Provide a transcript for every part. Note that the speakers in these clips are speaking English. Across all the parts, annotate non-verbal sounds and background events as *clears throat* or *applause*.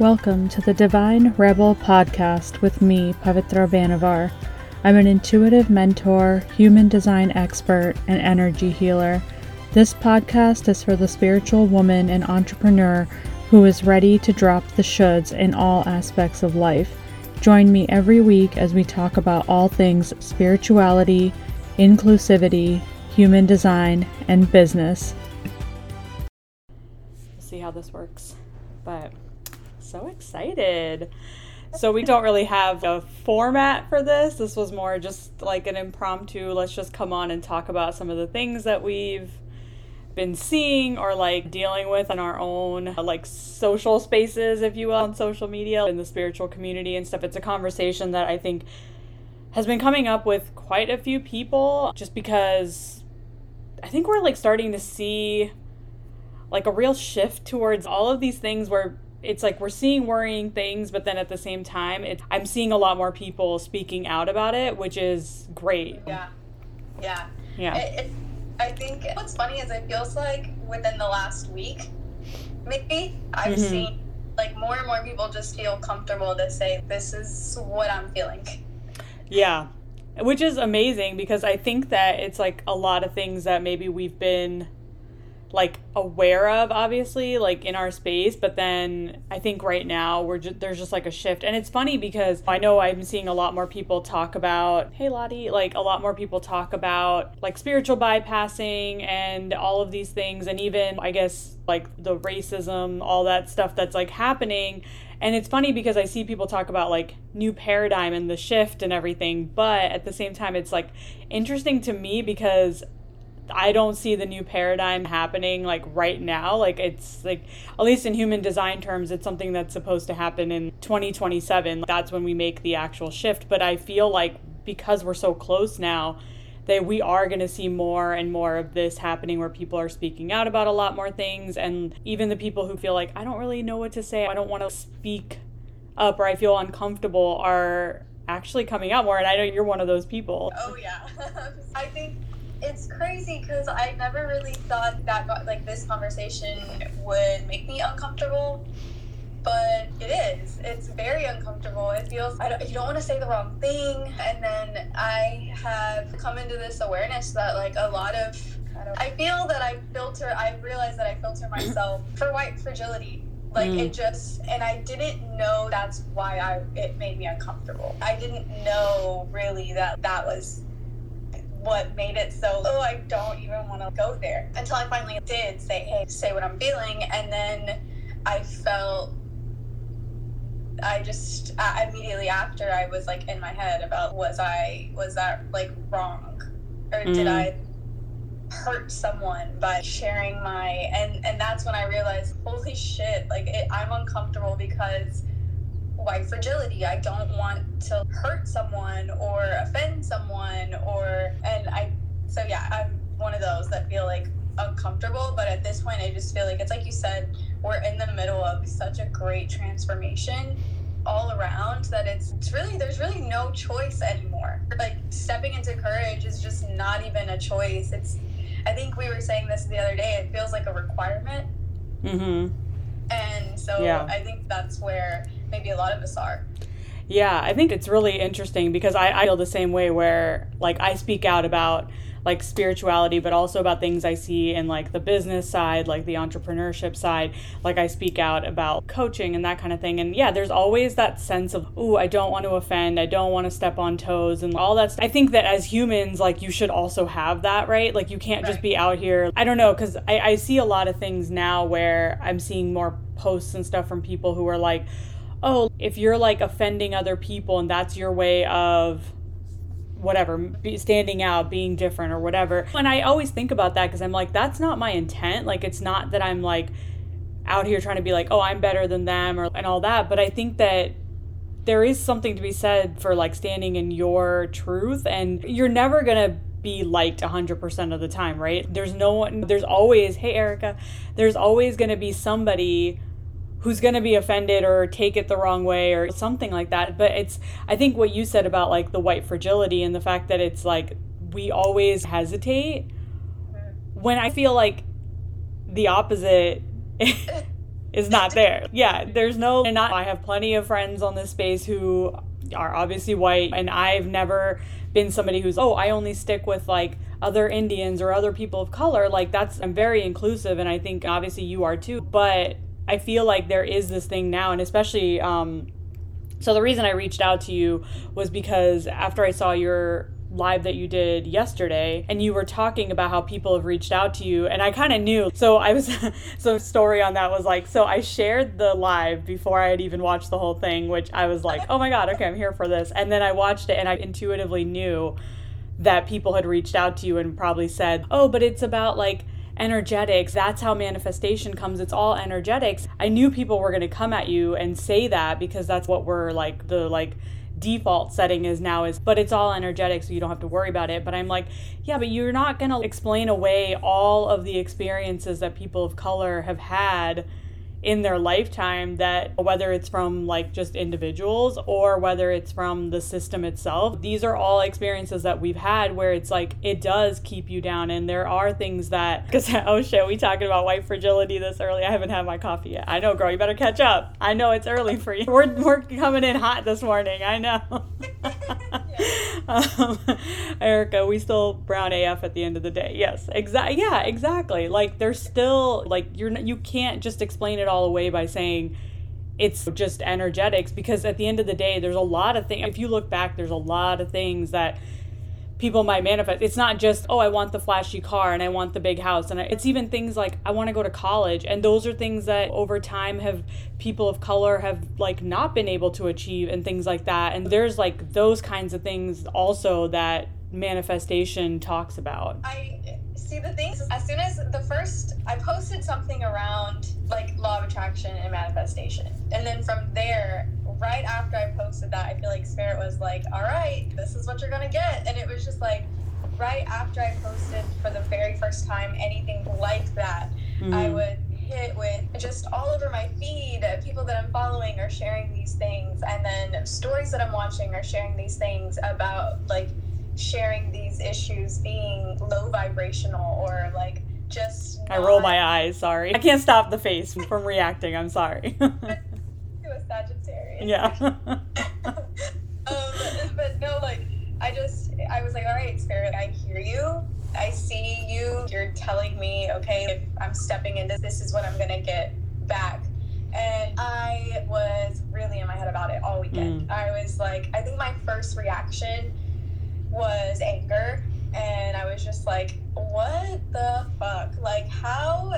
Welcome to the Divine Rebel podcast with me, Pavitra Banavar. I'm an intuitive mentor, human design expert, and energy healer. This podcast is for the spiritual woman and entrepreneur who is ready to drop the shoulds in all aspects of life. Join me every week as we talk about all things spirituality, inclusivity, human design, and business. See how this works. But so excited. So we don't really have a format for this. This was more just like an impromptu, let's just come on and talk about some of the things that we've been seeing or like dealing with in our own uh, like social spaces, if you will, on social media, in the spiritual community and stuff. It's a conversation that I think has been coming up with quite a few people just because I think we're like starting to see like a real shift towards all of these things where it's like we're seeing worrying things, but then at the same time, it, I'm seeing a lot more people speaking out about it, which is great. Yeah, yeah, yeah. It, it, I think what's funny is it feels like within the last week, maybe I've mm-hmm. seen like more and more people just feel comfortable to say this is what I'm feeling. Yeah. Which is amazing because I think that it's like a lot of things that maybe we've been like aware of obviously like in our space but then i think right now we're just there's just like a shift. And it's funny because i know i'm seeing a lot more people talk about hey lottie like a lot more people talk about like spiritual bypassing and all of these things and even i guess like the racism all that stuff that's like happening. And it's funny because I see people talk about like new paradigm and the shift and everything, but at the same time, it's like interesting to me because I don't see the new paradigm happening like right now. Like it's like at least in human design terms, it's something that's supposed to happen in 2027. That's when we make the actual shift. But I feel like because we're so close now, that we are going to see more and more of this happening where people are speaking out about a lot more things and even the people who feel like I don't really know what to say, I don't want to speak up or I feel uncomfortable are actually coming out more and I know you're one of those people. Oh yeah. *laughs* I think it's crazy because I never really thought that like this conversation would make me uncomfortable, but it is. It's very uncomfortable. It feels I don't, you don't want to say the wrong thing, and then I have come into this awareness that like a lot of I, I feel that I filter. I realize that I filter *clears throat* myself for white fragility like mm. it just and i didn't know that's why i it made me uncomfortable i didn't know really that that was what made it so, oh, I don't even want to go there until I finally did say, hey, say what I'm feeling. And then I felt, I just uh, immediately after I was like in my head about was I, was that like wrong? Or mm. did I hurt someone by sharing my, and, and that's when I realized, holy shit, like it, I'm uncomfortable because white fragility. I don't want to hurt someone or offend someone or and I so yeah, I'm one of those that feel like uncomfortable, but at this point I just feel like it's like you said, we're in the middle of such a great transformation all around that it's, it's really there's really no choice anymore. Like stepping into courage is just not even a choice. It's I think we were saying this the other day, it feels like a requirement. Mhm. And so yeah. I think that's where maybe a lot of us are. Yeah, I think it's really interesting because I, I feel the same way where like I speak out about like spirituality, but also about things I see in like the business side, like the entrepreneurship side. Like I speak out about coaching and that kind of thing. And yeah, there's always that sense of, oh, I don't want to offend, I don't want to step on toes and all that. Stuff. I think that as humans, like you should also have that, right? Like you can't right. just be out here. I don't know, because I, I see a lot of things now where I'm seeing more posts and stuff from people who are like, oh, if you're like offending other people and that's your way of whatever, standing out, being different or whatever. And I always think about that because I'm like, that's not my intent. Like, it's not that I'm like out here trying to be like, oh, I'm better than them or and all that. But I think that there is something to be said for like standing in your truth and you're never going to be liked 100% of the time, right? There's no one, there's always, hey, Erica, there's always going to be somebody who's going to be offended or take it the wrong way or something like that. But it's, I think what you said about like the white fragility and the fact that it's like we always hesitate when I feel like the opposite *laughs* is not there. Yeah, there's no, and not, I have plenty of friends on this space who are obviously white, and I've never been somebody who's, oh, I only stick with like other Indians or other people of color. Like, that's, I'm very inclusive, and I think obviously you are too. But I feel like there is this thing now, and especially, um, so the reason I reached out to you was because after I saw your live that you did yesterday and you were talking about how people have reached out to you and I kind of knew. So I was *laughs* so story on that was like so I shared the live before I had even watched the whole thing which I was like, "Oh my god, okay, I'm here for this." And then I watched it and I intuitively knew that people had reached out to you and probably said, "Oh, but it's about like energetics. That's how manifestation comes. It's all energetics. I knew people were going to come at you and say that because that's what we're like the like default setting is now is but it's all energetic so you don't have to worry about it but i'm like yeah but you're not going to explain away all of the experiences that people of color have had in their lifetime that whether it's from like just individuals or whether it's from the system itself these are all experiences that we've had where it's like it does keep you down. And there are things that because *laughs* oh shit we talking about white fragility this early. I haven't had my coffee yet. I know girl you better catch up. I know it's early for you. *laughs* We're, we're coming in hot this morning. I know *laughs* *laughs* um, Erica, we still brown AF at the end of the day. Yes, exactly. Yeah, exactly. Like there's still like you're you can't just explain it all away by saying it's just energetics because at the end of the day, there's a lot of things. If you look back, there's a lot of things that people might manifest. It's not just, oh, I want the flashy car and I want the big house. And it's even things like, I want to go to college. And those are things that over time have people of color have like not been able to achieve and things like that. And there's like those kinds of things also that manifestation talks about. I see the things as soon as the first I posted something around like law of attraction and manifestation. And then from there right after I posted that, I feel like Spirit was like, all right, this is what you're going to get. And it was just like, right after I posted for the very first time anything like that, mm-hmm. I would hit with just all over my feed people that I'm following are sharing these things. And then stories that I'm watching are sharing these things about like sharing these issues being low vibrational or like just. I roll my eyes, sorry. I can't stop the face from reacting. I'm sorry. *laughs* Sagittarius. Yeah. *laughs* um, but no, like I just I was like, all right, spirit, I hear you. I see you. You're telling me, okay, if I'm stepping into this is what I'm gonna get back. And I was really in my head about it all weekend. Mm. I was like, I think my first reaction was anger. And I was just like, what the fuck? Like, how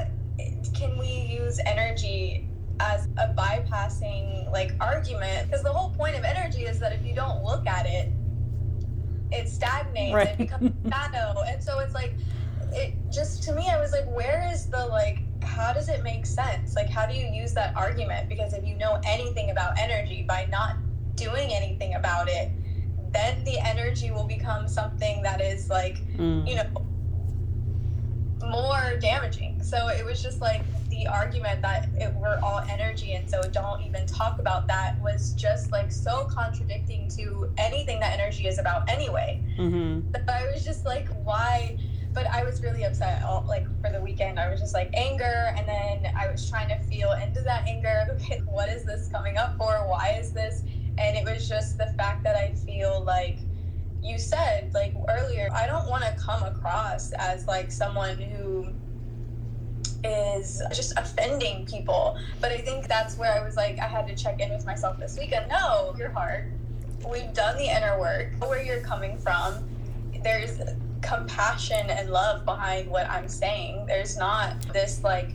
can we use energy as a bypassing like argument because the whole point of energy is that if you don't look at it it stagnates right. it becomes *laughs* shadow and so it's like it just to me i was like where is the like how does it make sense like how do you use that argument because if you know anything about energy by not doing anything about it then the energy will become something that is like mm. you know more damaging so it was just like the argument that it, we're all energy and so don't even talk about that was just like so contradicting to anything that energy is about anyway. Mm-hmm. But I was just like, why? But I was really upset. All, like for the weekend, I was just like anger, and then I was trying to feel into that anger. *laughs* Okay, what is this coming up for? Why is this? And it was just the fact that I feel like you said like earlier i don't want to come across as like someone who is just offending people. But I think that's where I was like, I had to check in with myself this weekend. No, your heart. We've done the inner work. Where you're coming from. There's compassion and love behind what I'm saying. There's not this like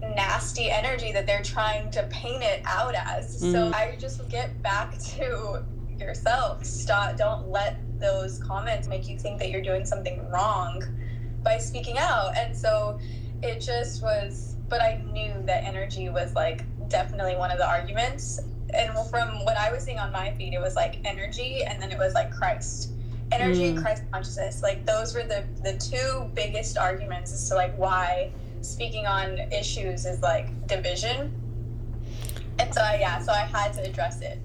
nasty energy that they're trying to paint it out as. Mm. So I just get back to yourself. Stop don't let those comments make you think that you're doing something wrong by speaking out. And so it just was, but I knew that energy was like definitely one of the arguments. And from what I was seeing on my feed, it was like energy and then it was like Christ. Energy mm. and Christ consciousness. Like those were the, the two biggest arguments as to like why speaking on issues is like division. And so I, yeah, so I had to address it.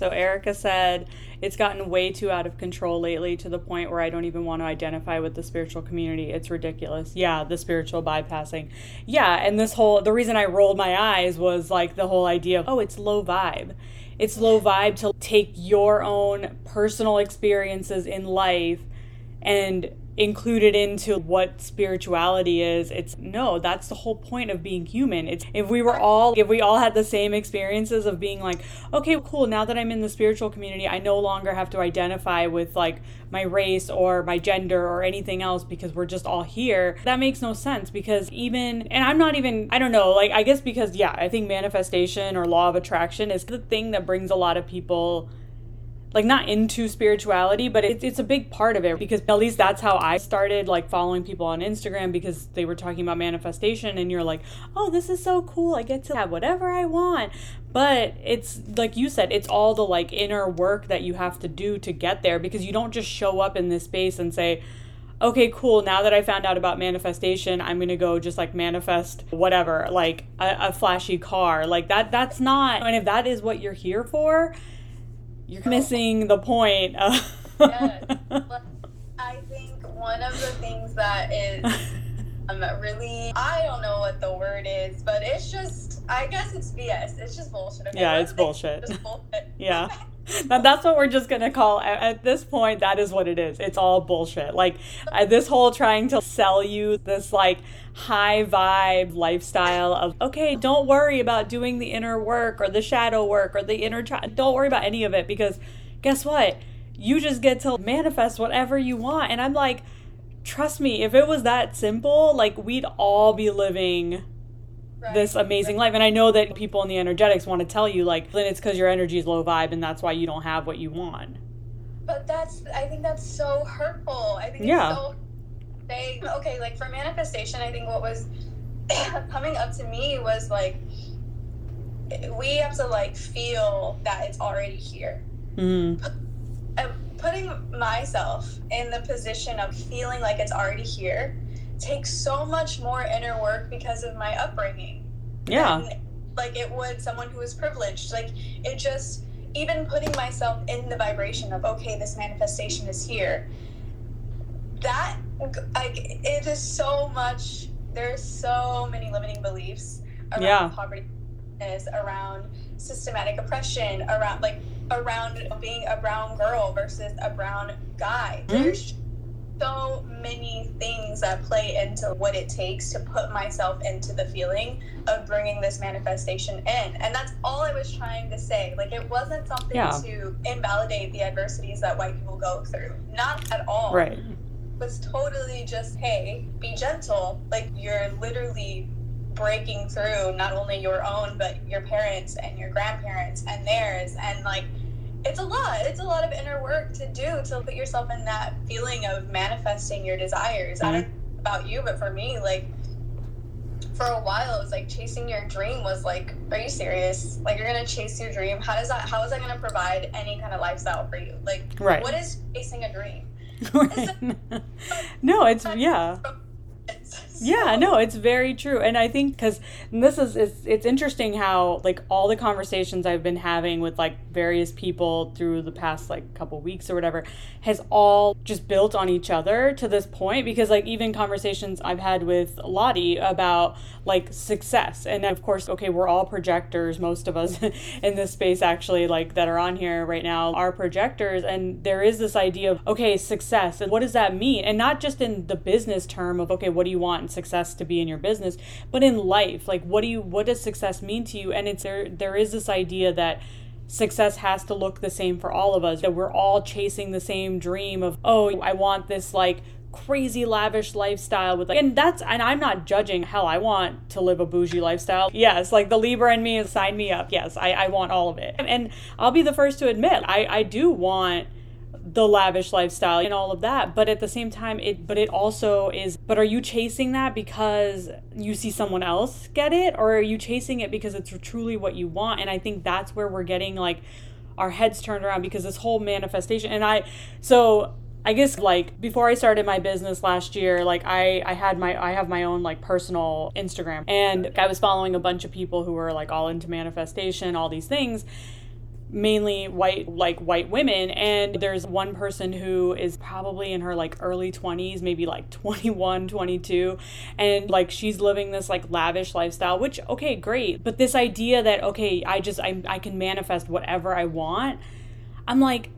So Erica said it's gotten way too out of control lately to the point where I don't even want to identify with the spiritual community. It's ridiculous. Yeah, the spiritual bypassing. Yeah, and this whole the reason I rolled my eyes was like the whole idea of oh, it's low vibe. It's low vibe to take your own personal experiences in life and included into what spirituality is it's no that's the whole point of being human. It's if we were all if we all had the same experiences of being like okay cool now that i'm in the spiritual community i no longer have to identify with like my race or my gender or anything else because we're just all here that makes no sense because even and i'm not even i don't know like i guess because yeah i think manifestation or law of attraction is the thing that brings a lot of people like not into spirituality, but it's it's a big part of it because at least that's how I started like following people on Instagram because they were talking about manifestation and you're like, "Oh, this is so cool. I get to have whatever I want." But it's like you said, it's all the like inner work that you have to do to get there because you don't just show up in this space and say, okay, cool. Now that I found out about manifestation, I'm gonna go just like manifest whatever, like a, a, flashy car. Like that. That's not. And if that is what you're here for, you're missing the point. *laughs* Yes. I think one of the things that is *laughs* um, really, I don't know what the word is, but it's just, I guess it's BS. It's just bullshit. Okay? Yeah, it's bullshit. bullshit. *laughs* yeah. That's what we're just gonna call at this point that is what it is. It's all bullshit. Like uh, this whole trying to sell you this like high vibe lifestyle of okay don't worry about doing the inner work or the shadow work or the inner don't worry about any of it because guess what? You just get to manifest whatever you want. And i'm like trust me if it was that simple like we'd all be living Right. this amazing life. And I know that people in the energetics want to tell you, like, then it's because your energy is low vibe and that's why you don't have what you want. But that's, I think that's so hurtful. I think yeah. so they okay like for manifestation i think what was *clears throat* coming up to me was like we have to like feel that it's already here mm. putting myself in the position of feeling like it's already here takes so much more inner work because of my upbringing yeah like it would someone who is privileged like it just even putting myself in the vibration of okay this manifestation is here that like it is so much there's so many limiting beliefs around yeah. poverty around systematic oppression around like around being a brown girl versus a brown guy mm-hmm. there's so many things that play into what it takes to put myself into the feeling of bringing this manifestation in and that's all i was trying to say like it wasn't something yeah. to invalidate the adversities that white people go through not at all right It was totally just, hey, be gentle. Like you're literally breaking through not only your own, but your parents and your grandparents and theirs. And like, it's a lot. It's a lot of inner work to do to put yourself in that feeling of manifesting your desires. Mm-hmm. I don't know about you, but for me, like, for a while it was like chasing your dream was like are you serious like you're gonna chase your dream how does that how is that gonna provide any kind of lifestyle for you like right. what is chasing a dream *laughs* no, it's *laughs* yeah. Yeah, no, it's very true. And I think because this is it's, it's interesting how like all the conversations I've been having with like various people through the past like couple weeks or whatever has all just built on each other to this point because like even conversations I've had with Lottie about like success. And of course okay we're all projectors most of us *laughs* in this space actually like that are on here right now are projectors. And there is this idea of okay success and what does that mean? And not just in the business term of okay what do you want success to be in your business but in life like what do you what does success mean to you? And it's there there is this idea that success has to look the same for all of us that we're all chasing the same dream of oh i want this like crazy lavish lifestyle with like and that's and I'm not judging hell I want to live a bougie lifestyle. Yes like the Libra in me is sign me up. Yes I, I want all of it. And I'll be the first to admit I, I do want the lavish lifestyle and all of that but at the same time it but it also is but are you chasing that because you see someone else get it or are you chasing it because it's truly what you want? And i think that's where we're getting like our heads turned around because this whole manifestation and i so I guess like before I started my business last year, like I I had my I have my own like personal Instagram and I was following a bunch of people who were like all into manifestation, all these things mainly white like white women and there's one person who is probably in her like early 20s maybe like *laughs* 21 22 and like she's living this like lavish lifestyle which okay great but this idea that okay i just i, I can manifest whatever i want i'm like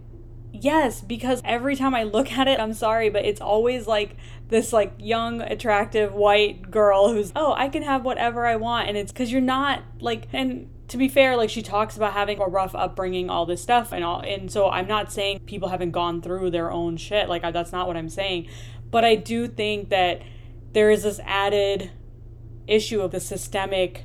yes because every time i look *laughs* at it i'm sorry but it's always like this like young attractive white girl who's oh i can have whatever i want and it's because you're not like and to be fair, like she talks about having a rough upbringing, all this stuff, and all, and so I'm not saying people haven't gone through their own shit. Like that's not what I'm saying, but I do think that there is this added issue of the systemic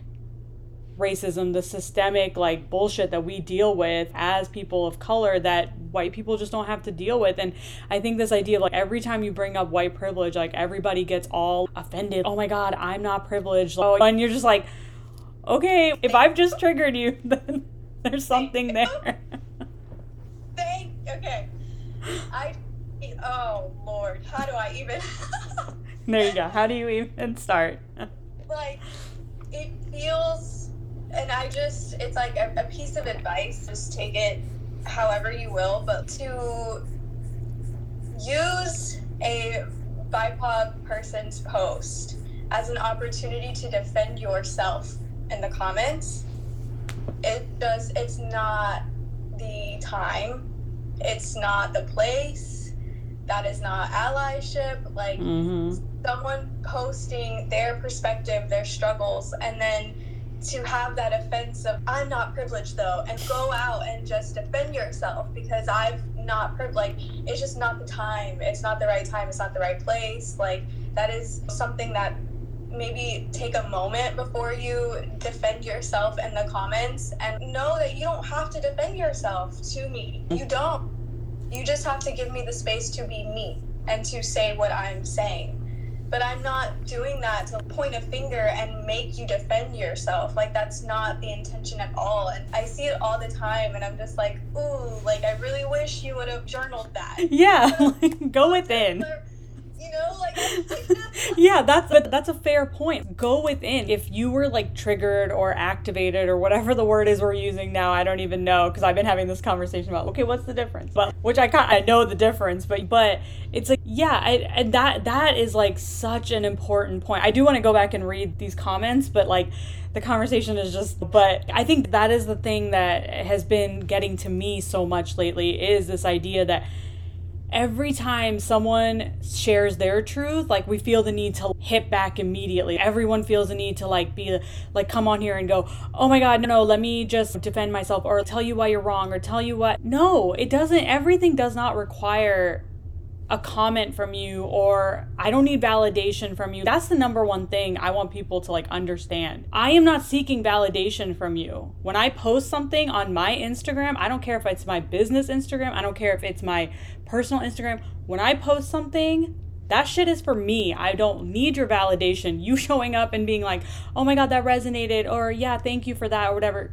racism, the systemic like bullshit that we deal with as people of color that white people just don't have to deal with. And I think this idea of like every time you bring up white privilege, like everybody gets all offended. Oh my God, I'm not privileged. Oh, and you're just like, okay, if I've just triggered you, *laughs* then there's something there. Thank. Okay. I. Oh Lord, how do I even? *laughs* there you go. How do you even start? like, it feels, and I just, it's like a, a piece of advice. Just take it however you will, but to use a BIPOC person's post as an opportunity to defend yourself in the comments. It does, it's not the time, it's not the place, that is not allyship. Like mm-hmm. someone posting their perspective, their struggles, and then to have that offense of I'm not privileged though, and go out and just defend yourself because I've not privileged. Like it's just not the time. It's not the right time. It's not the right place. Like that is something that maybe take a moment before you defend yourself in the comments and know that you don't have to defend yourself to me. You don't. You just have to give me the space to be me and to say what I'm saying. But I'm not doing that to point a finger and make you defend yourself. Like, that's not the intention at all. And I see it all the time, and I'm just like, ooh, like, I really wish you would have journaled that. Yeah, *laughs* go within know like *laughs* yeah that's a, that's a fair point. Go within. If you were like triggered or activated or whatever the word is we're using now i don't even know because i've been having this conversation about okay what's the difference? But which i kind i know the difference but but it's like yeah I, and that that is like such an important point. I do want to go back and read these comments but like the conversation is just but i think that is the thing that has been getting to me so much lately is this idea that every time someone shares their truth like we feel the need to hit back immediately everyone feels the need to like be like come on here and go oh my god no no let me just defend myself or tell you why you're wrong or tell you what no it doesn't everything does not require a comment from you or I don't need validation from you. That's the number one thing I want people to like understand. I am not seeking validation from you. When I post something on my Instagram, I don't care if it's my business Instagram, I don't care if it's my personal Instagram. When I post something, that shit is for me. I don't need your validation. You *laughs* showing up and being like, "Oh my god, that resonated," or "Yeah, thank you for that," or whatever.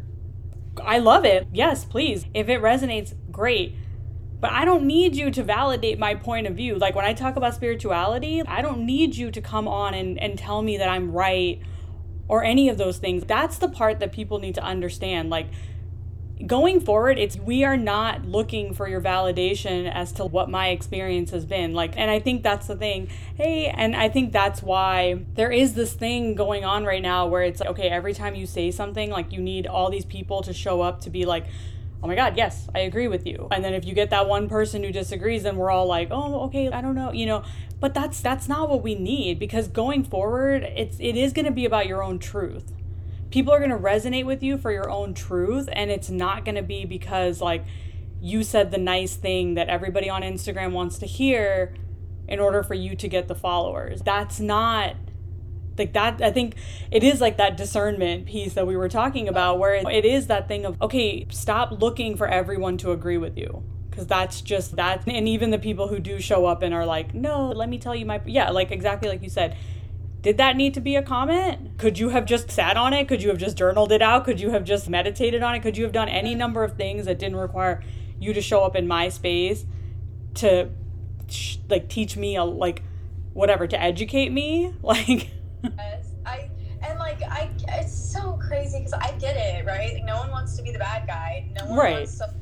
I love it. Yes, please. If it resonates, great but I don't need you to validate my point of view. Like when I talk about spirituality, I don't need you to come on and, and tell me that I'm right or any of those things. That's the part that people need to understand. Like going forward, it's we are not looking for your validation as to what my experience has been. Like and I think that's the thing. Hey, and I think that's why there is this thing going on right now where it's like, okay, every time you say something, like you need all these people to show up to be like oh my god yes i agree with you and then if you get that one person who disagrees then we're all like oh okay i don't know you know but that's that's not what we need because going forward it's it is going to be about your own truth people are going to resonate with you for your own truth and it's not going to be because like you said the nice thing that everybody on instagram wants to hear in order for you to get the followers. That's not like that i think it is like that discernment piece that we were talking about where it is that thing of okay stop looking for everyone to agree with you. Because that's just that and even the people who do show up and are like no let me tell you my yeah like exactly like you said did that need to be a comment? Could you have just sat on it? Could you have just journaled it out? Could you have just meditated on it? Could you have done any number of things that didn't require you to show up in my space to like teach me a like whatever to educate me? *laughs* Like yes, I and like I it's so crazy because I get it, right? no one wants to be the bad guy. No one right. wants to.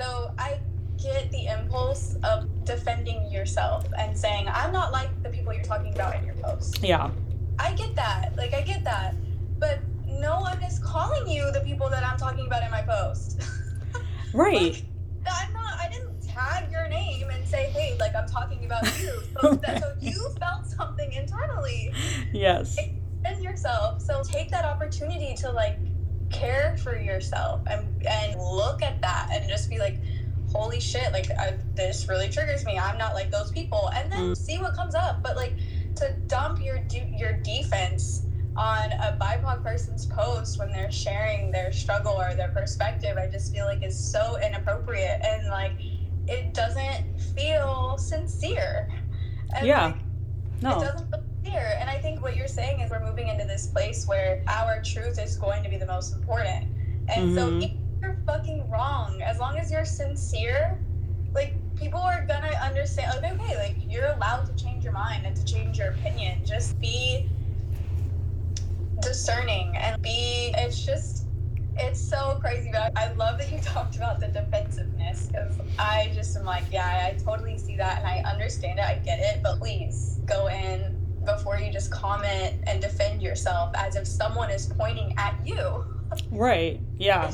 So I get the impulse of defending yourself and saying, I'm not like the people you're talking about in your post. Yeah. I get that. Like, I get that. But no one is calling you the people that I'm talking about in my post. *laughs* Right. like, I'm not, I didn't tag your name and say, hey, like, I'm talking about you. *laughs* So, that, so you felt something internally. Yes. And yourself. So take that opportunity to, like, care for yourself and, and look at that and just be like, holy shit, like I, this really triggers me. I'm not like those people, and then mm. see what comes up. But like to dump your your defense on a BIPOC person's post when they're sharing their struggle or their perspective, I just feel like is so inappropriate and like it doesn't feel sincere. And yeah. Like, no. It doesn't feel sincere. And I think what you're saying is we're moving into this place where our truth is going to be the most important. And mm-hmm. so fucking wrong. As long as you're sincere, like people are gonna understand. Like, okay, like you're allowed to change your mind and to change your opinion. Just be discerning and be. It's just, it's so crazy. But I love that you *laughs* talked about the defensiveness because I just am like, yeah, I totally see that and I understand it. I get it. But please go in before you just comment and defend yourself as if someone is pointing at you. *laughs* Right. Yeah.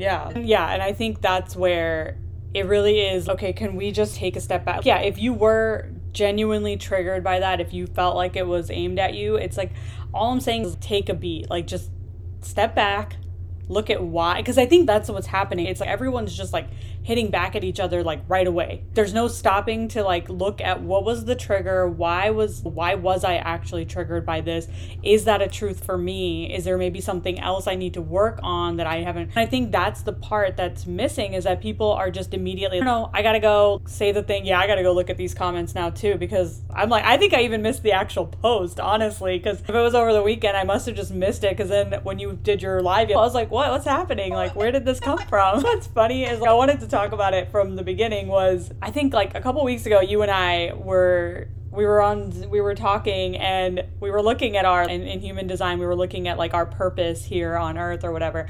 Yeah. Yeah. And I think that's where it really is okay, can we just take a step back? Yeah, if you were genuinely triggered by that, if you felt like it was aimed at you, it's like all I'm saying is take a beat. Like just step back, look at why because i think that's what's happening it's like everyone's just like hitting back at each other like right away there's no stopping to like look at what was the trigger why was why was i actually triggered by this is that a truth for me is there maybe something else i need to work on that i haven't and i think that's the part that's missing is that people are just immediately no i gotta go say the thing yeah i gotta go look at these comments now too because i'm like i think i even missed the actual post honestly because if it was over the weekend i must have just missed it because then when you did your live i was like what what? What's happening? Like, where did this come from? *laughs* What's funny is like, I wanted to talk about it from the beginning. Was I think like a couple weeks ago, you and I were we were on we were talking and we were looking at our in, in human design we were looking at like our purpose here on earth or whatever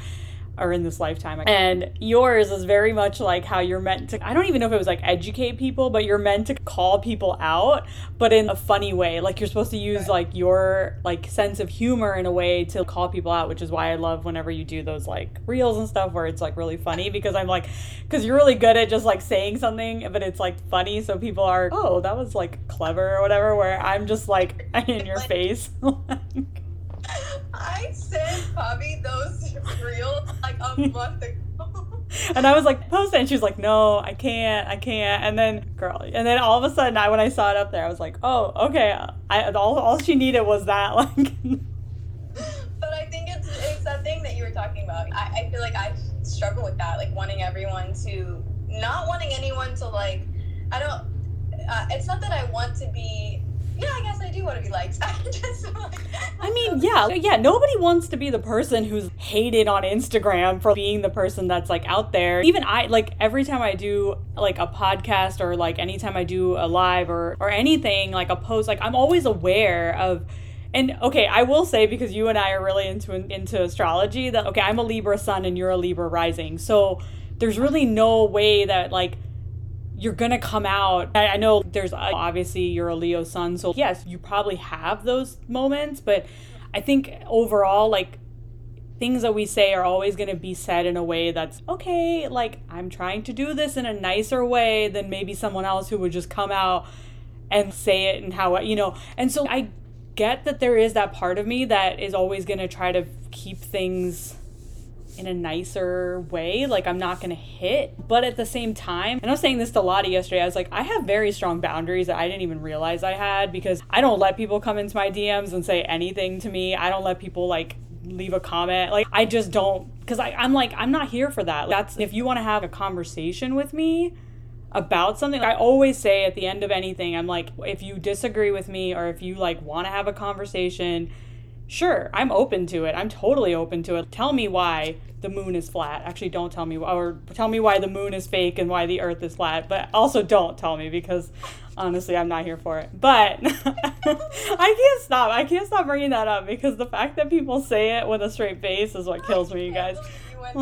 or in this lifetime. And yours is very much like how you're meant to, I don't even know if it was like educate people, but you're meant to call people out, but in a funny way. Like you're supposed to use like your like sense of humor in a way to call people out, which is why I love whenever you do those like reels and stuff where it's like really funny because I'm like, because you're really good at just like saying something, but it's like funny. So people are, oh, that was like clever or whatever, where I'm just like *laughs* in your face. *laughs* I sent Bobby those reels like a *laughs* month ago. and I was like, post it. And she was like, no, I can't, I can't. And then, girl, and then all of a sudden, I when I saw it up there, I was like, oh, okay. I all, all she needed was that, *laughs* like. but I think it's it's that thing that you were talking about. I, I feel like I struggle with that, like wanting everyone to, not wanting anyone to like, I don't. Uh, it's not that I want to be yeah, I guess I do want to be liked. *laughs* I mean, yeah, yeah. Nobody wants to be the person who's hated on Instagram for being the person that's like out there. Even I, like every time I do like a podcast or like anytime I do a live or or anything like a post, like I'm always aware of. And okay, I will say because you and I are really into into astrology that okay, I'm a Libra sun and you're a Libra rising, so there's really no way that like you're gonna come out. I, I know there's uh, obviously you're a Leo sun, so yes, you probably have those moments, but I think overall, like things that we say are always going to be said in a way that's okay like i'm trying to do this in a nicer way than maybe someone else who would just come out and say it and how you know and so i get that there is that part of me that is always going to try to keep things in a nicer way. Like I'm not gonna hit. But at the same time, and I was saying this to Lottie yesterday, I was like, I have very strong boundaries that I didn't even realize I had because I don't let people come into my DMs and say anything to me. I don't let people like leave a comment. Like I just don't because I'm like, I'm not here for that. Like, That's if you want to have a conversation with me about something i always say at the end of anything i'm like if you disagree with me or if you like want to have a conversation sure, I'm open to it. I'm totally open to it. Tell me why the moon is flat. Actually, don't tell me, or tell me why the moon is fake and why the earth is flat. But also, don't tell me because honestly, I'm not here for it. But *laughs* I can't stop. I can't stop bringing that up because the fact that people say it with a straight face is what kills me, you guys. *laughs*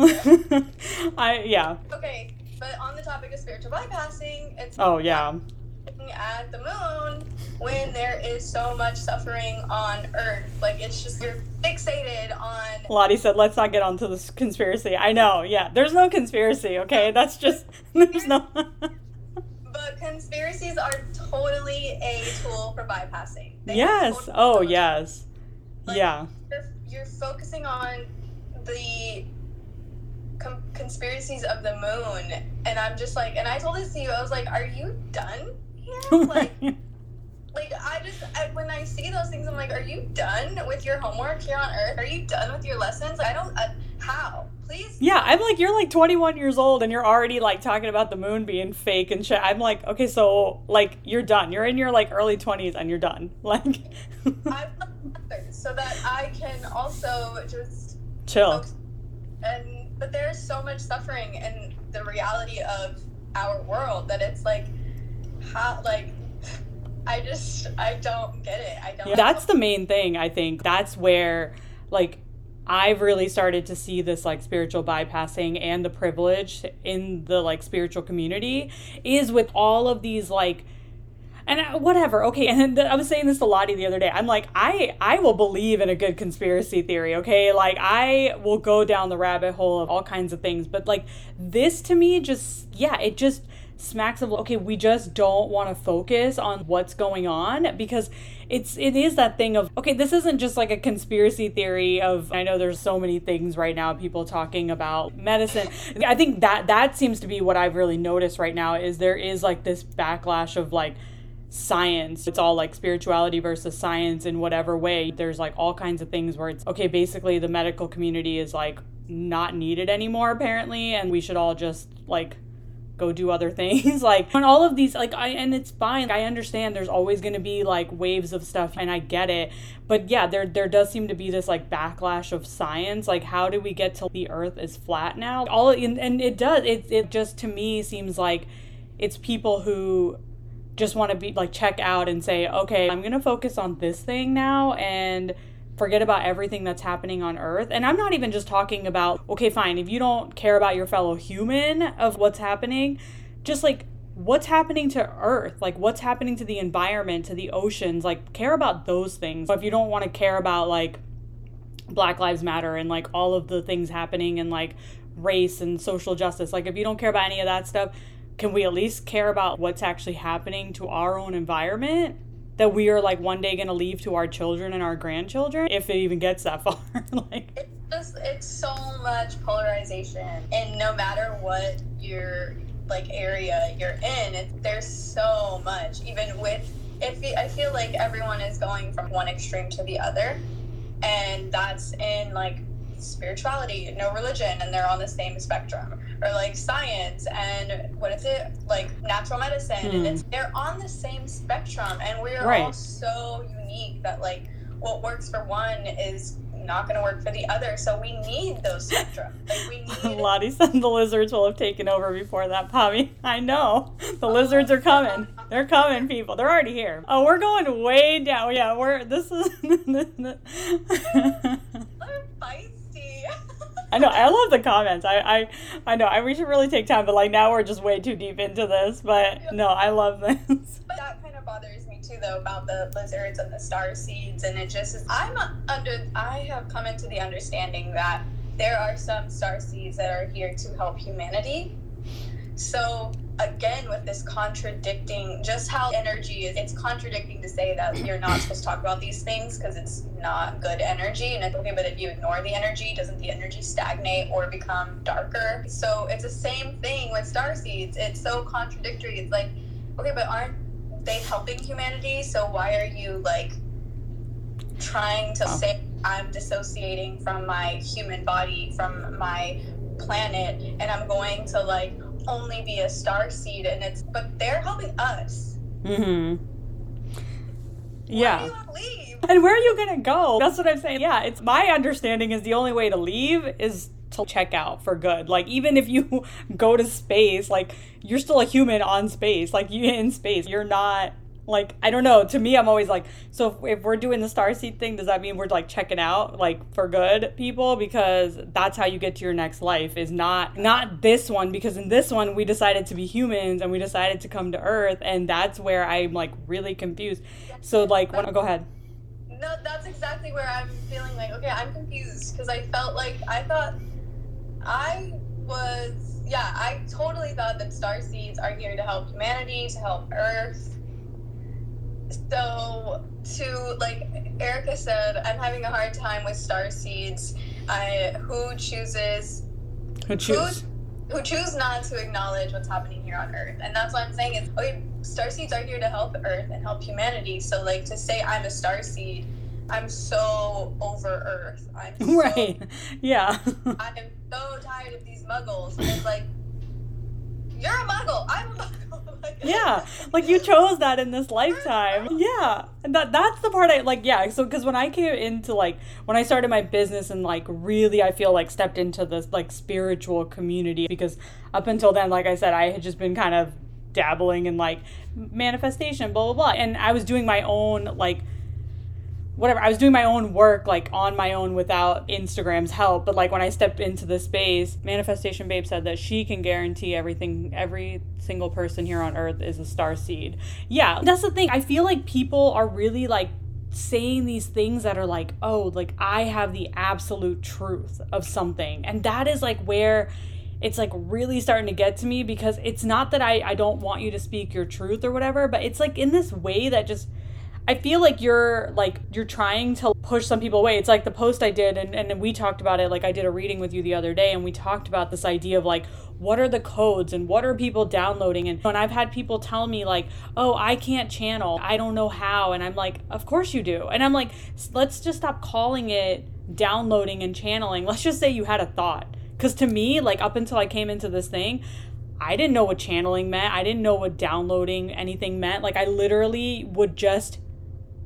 I yeah. Okay, but on the topic of spiritual bypassing, it's oh yeah. At the moon, when there is so much suffering on Earth, like it's just you're fixated on. Lottie said, "Let's not get onto this conspiracy." I know, yeah. There's no conspiracy, okay? That's just *laughs* there's no. *laughs* but conspiracies are totally a tool for bypassing. They yes. Totally oh, yes. Like, yeah. You're, you're focusing on the com- conspiracies of the moon, and I'm just like, and I told this to you, I was like, "Are you done here?" *laughs* Like, *laughs* like I just I, when I see those things, I'm like, "Are you done with your homework here on Earth? Are you done with your lessons?" Like, I don't. Uh, how? Please. Yeah, I'm like, you're like 21 years old and you're already like talking about the moon being fake and shit. I'm like, okay, so like you're done. You're in your like early 20s and you're done. *laughs* Like. so that I can also just chill. And but there's so much suffering in the reality of our world that it's like how like I just I don't get it. I don't That's the main thing, I think. That's where like I've really started to see this like spiritual bypassing and the privilege in the like spiritual community is with all of these like and uh, whatever okay *laughs* and i was saying this to lottie the other day i'm like i i will believe in a good conspiracy theory okay like i will go down the rabbit hole of all kinds of things but like this to me just yeah it just smacks of okay we just don't want to focus on what's going on because it's it is that thing of okay this isn't just like a conspiracy theory of i know there's so many things right now people talking about medicine i think that that seems to be what i've really noticed right now is there is like this backlash of like science. It's all like spirituality versus science in whatever way. There's like all kinds of things where it's okay, basically the medical community is like not needed anymore apparently and we should all just like go do other *laughs* things like on all of these like I and it's fine I understand there's always going to be like waves of stuff and I get it but yeah there there does seem to be this like backlash of science like how do we get to the earth is flat now? All and, and it does it it just to me seems like it's people who just want to be like check out and say, okay, I'm going to focus on this thing now and forget about everything that's happening on earth. And I'm not even just talking about, okay, fine, if you don't care about your fellow human of what's happening, just like what's happening to earth? Like what's happening to the environment to the oceans? Like care about those things. But if you don't want to care about like black lives matter and like all of the things happening and like race and social justice like if you don't care about any of that stuff can we at least care about what's actually happening to our own environment that we are like one day going to leave to our children and our grandchildren if it even gets that *laughs* far like. It's just it's so much polarization and no matter what your like area you're in it, there's so much. Even with if i feel like everyone is going from one extreme to the other and that's in like spirituality no religion and they're on the same spectrum or like science and what is it like natural medicine mm. and it's they're on the same spectrum and we're right. all so unique that like what works for one is not going to work for the other. So we need those spectra. Like we *laughs* need. Lottie said the lizards will have taken over before that, Pommy. *laughs* I know the lizards are coming. They're coming, people. They're already here. Oh, we're going way down. Yeah, we're. This is. *laughs* I know. I love the comments. I, I, I know. I we should really take time, but like now we're just way too deep into this. But no, I love this. But that kind of bothers me too, though, about the lizards and the star seeds, and it just is. I'm under. I have come into the understanding that there are some star seeds that are here to help humanity. So again with this contradicting just how energy is it's contradicting to say that you're not supposed to talk about these things because it's not good energy. And it's okay but if you ignore the energy doesn't the energy stagnate or become darker? So it's the same thing with star seeds. It's so contradictory. It's like okay but aren't they helping humanity? So why are you like trying to say i'm dissociating from my human body from my planet and i'm going to like only be a star seed and it's but they're helping us. Mm-hmm. Yeah. And where are you gonna go? That's what I'm saying. Yeah, it's my understanding is the only way to leave is to check out for good. Like even if you *laughs* go to space, like you're still a human on space. Like you in space, you're not like I don't know. To me, I'm always like, so if, if we're doing the starseed thing, does that mean we're like checking out like for good people? Because that's how you get to your next life. Is not not this one because in this one we decided to be humans and we decided to come to Earth, and that's where I'm like really confused. So like, when, go ahead. No, that's exactly where I'm feeling like okay, I'm confused because I felt like I thought I was yeah, I totally thought that star seeds are here to help humanity, to help Earth so to like Erica said, I'm having a hard time with star seeds. I who chooses who choose who, who choose not to acknowledge what's happening here on Earth, and that's what I'm saying is oh, okay. Star seeds are here to help Earth and help humanity. So like to say I'm a star seed, I'm so over Earth. I'm *laughs* so, right. Yeah. *laughs* I am so tired of these muggles. And it's like you're a muggle. I'm a muggle yeah like you chose that in this lifetime. Yeah and that that's the part i like yeah so because when i came into like when i started my business and like really i feel like stepped into this like spiritual community because up until then like i said i had just been kind of dabbling in like manifestation blah blah blah and i was doing my own like whatever i was doing my own work like on my own without instagram's help but like when i stepped into the space manifestation babe said that she can guarantee everything every single person here on earth is a star seed. Yeah that's the thing i feel like people are really like saying these things that are like oh like i have the absolute truth of something and that is like where it's like really starting to get to me because it's not that I, I don't want you to speak your truth or whatever, but it's like in this way that just I feel like you're like you're trying to push some people away. It's like the post I did and, and we talked about it, like I did a reading with you the other day and we talked about this idea of like what are the codes and what are people downloading and, and I've had people tell me like, oh I can't channel. I don't know how and I'm like, of course you do. And I'm like, let's just stop calling it downloading and channeling. *laughs* Let's just say you had a thought. Cause to me, like up until I came into this thing, I didn't know what channeling meant. I didn't know what downloading anything meant. Like I literally would just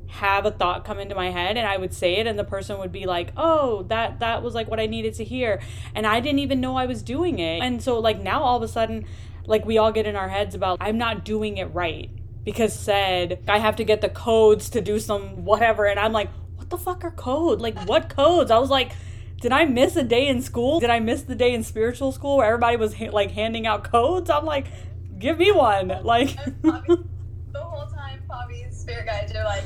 have a thought come into my head and I would say it and the person would be like, "Oh, that that was like what I needed to hear." And I didn't even know I was doing it. And so like now all of a sudden like we all get in our heads about I'm not doing it right because said I have to get the codes to do some whatever and I'm like, "What the fuck are codes? Like what codes?" I was like, did I miss a day in school? Did I miss the day in spiritual school where everybody was ha- like handing out codes? I'm like, give me one. Like the whole time, Bobby's spirit guides are like,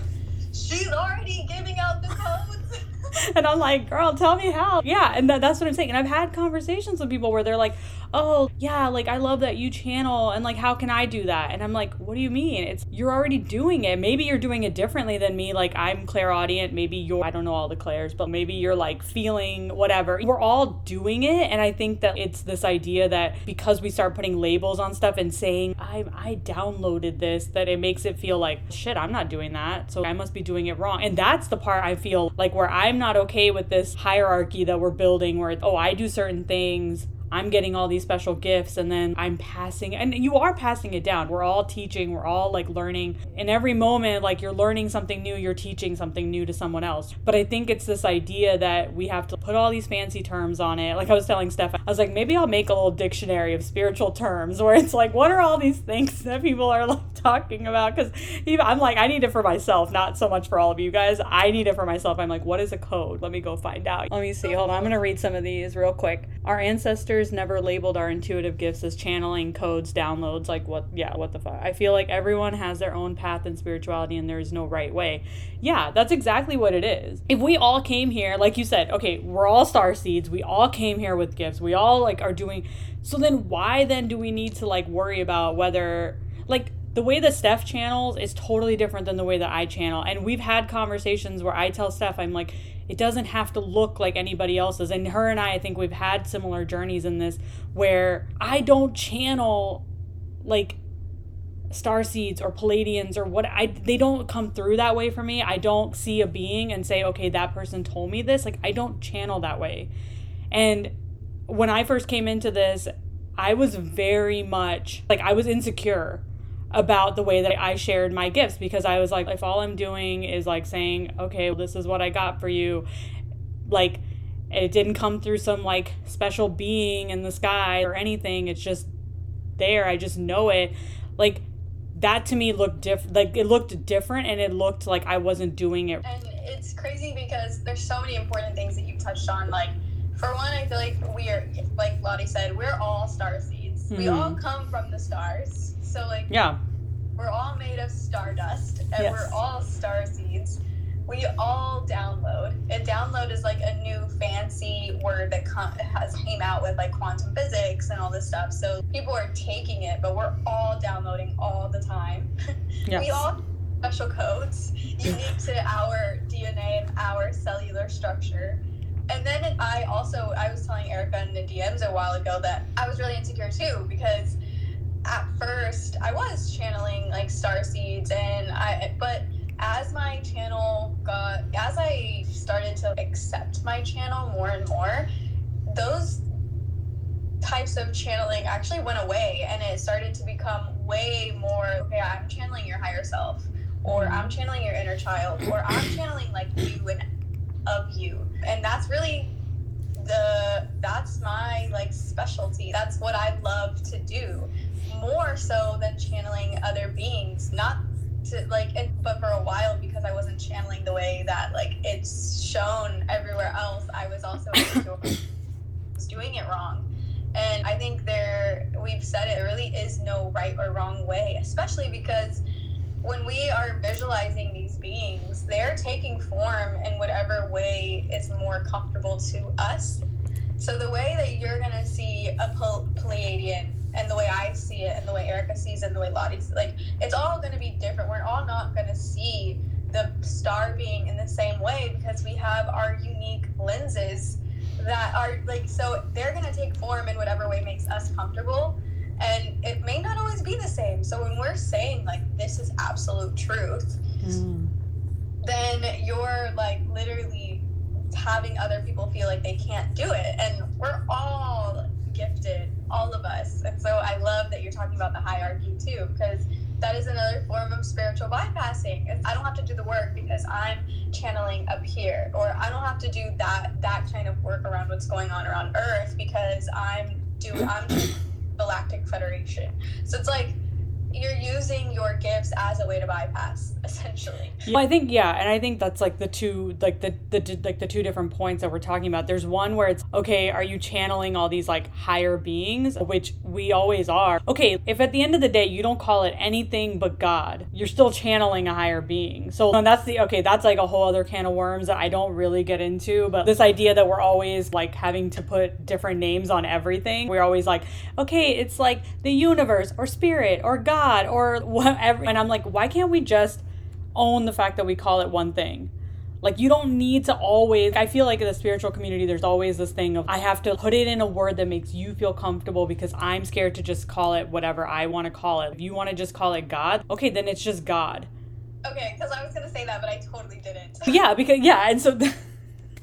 she's already giving out the codes. *laughs* *laughs* and I'm like, girl, tell me how. Yeah, and that, that's what I'm saying. And I've had conversations with people where they're like, oh, yeah, like I love that you channel and like how can I do that? And I'm like, what do you mean? It's you're already doing it. Maybe you're doing it differently than me. Like I'm clairaudient, maybe you're I don't know all the clairs, but maybe you're like feeling whatever. We're all doing it and I think that it's this idea that because we start putting labels on stuff and saying I I downloaded this that it makes it feel like shit, I'm not doing that. So I must be doing it wrong. And that's the part I feel like where I'm not okay with this hierarchy that we're building where oh, I do certain things I'm getting all these special gifts and then I'm passing and you are passing it down. We're all teaching, we're all like learning. In every moment like you're learning something new, you're teaching something new to someone else. But I think it's this idea that we have to put all these fancy terms on it. Like I was telling Stef, I was like maybe I'll make a little dictionary of spiritual terms *laughs* where it's like what are all these things that people are like talking about cuz I'm like I need it for myself, not so much for all of you guys. I need it for myself. I'm like what is a code? Let me go find out. Let me see. Hold on. I'm going to read some of these real quick. Our ancestors never labeled our intuitive gifts as channeling codes, downloads. Like, what? Yeah, what the fuck? I feel like everyone has their own path in spirituality and there is no right way. Yeah, that's exactly what it is. If we all came here, like you said, okay, we're all star seeds. We all came here with gifts. We all like are doing. So then why then do we need to like worry about whether like the way that Stef channels is totally different than the way that I channel. And we've had conversations where I tell Stef, I'm like, it doesn't have to look like anybody else's. And her and I, I think we've had similar journeys in this where I don't channel like star seeds or Pleiadians or what I they don't come through that way for me. I don't see a being and say, okay, that person told me this. Like I don't channel that way. And when I first came into this, I was very much like I was insecure about the way that I shared my gifts because I was like, if all I'm doing is like saying, okay, well, this is what I got for you, like, it didn't come through some like special being in the sky or anything. It's just there. I just know it. Like that to me looked different. Like it looked different, and it looked like I wasn't doing it. And it's crazy because there's so many important things that you touched on. Like for one, I feel like we are, like Lottie said, we're all star seeds. Mm-hmm. We all come from the stars. So like yeah, we're all made of stardust, and yes. we're all star seeds we all download. And download is like a new fancy word that com- has came out with like quantum physics and all this stuff. So people are taking it, but we're all downloading all the time. *laughs* Yes. we all special codes unique to our DNA and our cellular structure. And then I also I was telling Erica in the DMs a while ago that I was really insecure too because at first I was channeling like star seeds and I but as my channel got as I started to accept my channel more and more, those types of channeling actually went away and it started to become way more okay, I'm channeling your higher self or mm-hmm. I'm channeling your inner child or I'm *clears throat* channeling like you and of you. And that's really the that's my like specialty. That's what I love to do more so than channeling other beings. Not to like and but for a while because I wasn't channeling the way that like it's shown everywhere else, I was also *coughs* was doing it wrong. And I think there we've said it, really is no right or wrong way, especially because when we are visualizing these beings, they're taking form in whatever way is more comfortable to us. So the way that you're gonna see a Pleiadian and the way I see it and the way Erica sees it and the way Lottie sees it, like it's all going to be different. We're all not going to see the star being in the same way because we have our unique lenses that are like so they're going to take form in whatever way makes us comfortable and it may not always be the same. So when we're saying like this is absolute truth, mm. then you're like literally having other people feel like they can't do it and we're all gifted, all of us. And so I love that you're talking about the hierarchy too, because that is another form of spiritual bypassing. I don't have to do the work because I'm channeling up here, or I don't have to do that that kind of work around what's going on around Earth because I'm doing I'm Galactic Federation. So it's like you're using your gifts as a way to bypass *laughs* essentially. Well, i think yeah and i think that's like the two like the, the like the two different points that we're talking about. There's one where it's okay are you channeling all these like higher beings? Which we always are. Okay if at the end of the day you don't call it anything but god you're still channeling a higher being. So that's the okay that's like a whole other can of worms that i don't really get into but this idea that we're always like having to put different names on everything we're always like okay it's like the universe or spirit or god God or whatever. And I'm like, why can't we just own the fact that we call it one thing? Like, you don't need to always. I feel like in the spiritual community, there's always this thing of I have to put it in a word that makes you feel comfortable because I'm scared to just call it whatever I want to call it. If you want to just call it God, okay, then it's just God. Okay, because I was going to say that, but I totally didn't. yeah, because, yeah, and so. *laughs*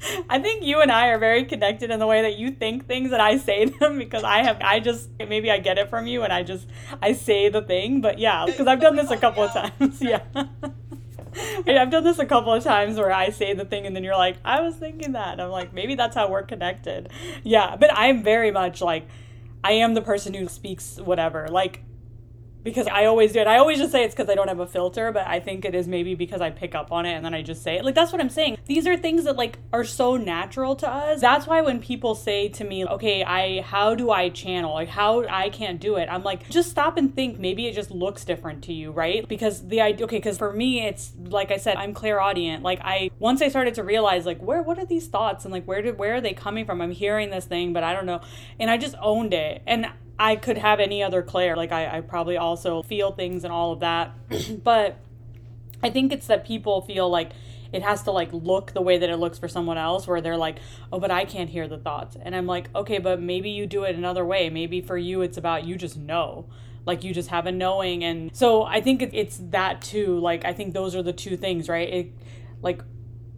*laughs* I think you and I are very connected in the way that you think things and I say *laughs* them because I have I just maybe I get it from you and I just I say the thing but yeah because I've done this a couple of times *laughs* yeah. I've done this a couple of times where I say the thing and then you're like I was thinking that and I'm like maybe that's how we're connected. Yeah but I'm very much like I am the person who speaks whatever like because I always do it. I always just say it's because I don't have a filter, but I think it is maybe because I pick up on it and then I just say it. Like that's what I'm saying. These are things that like are so natural to us. That's why when people say to me, "Okay, I how do I channel? Like how I can't do it." I'm like, "Just stop and think. Maybe it just looks different to you, right?" Because the idea okay, cuz for me it's like I said, I'm clairaudient. Like I once I started to realize like where what are these thoughts and like where did where are they coming from? I'm hearing this thing, but I don't know. And I just owned it. And I could have any other clair. Like I, I probably also feel things and all of that. *clears throat* but I think it's that people feel like it has to like look the way that it looks for someone else where they're like oh but i can't hear the thoughts. And i'm like okay but maybe you do it another way. Maybe for you it's about you just know. Like you just have a knowing. And so i think it's that too. Like i think those are the two things right? It like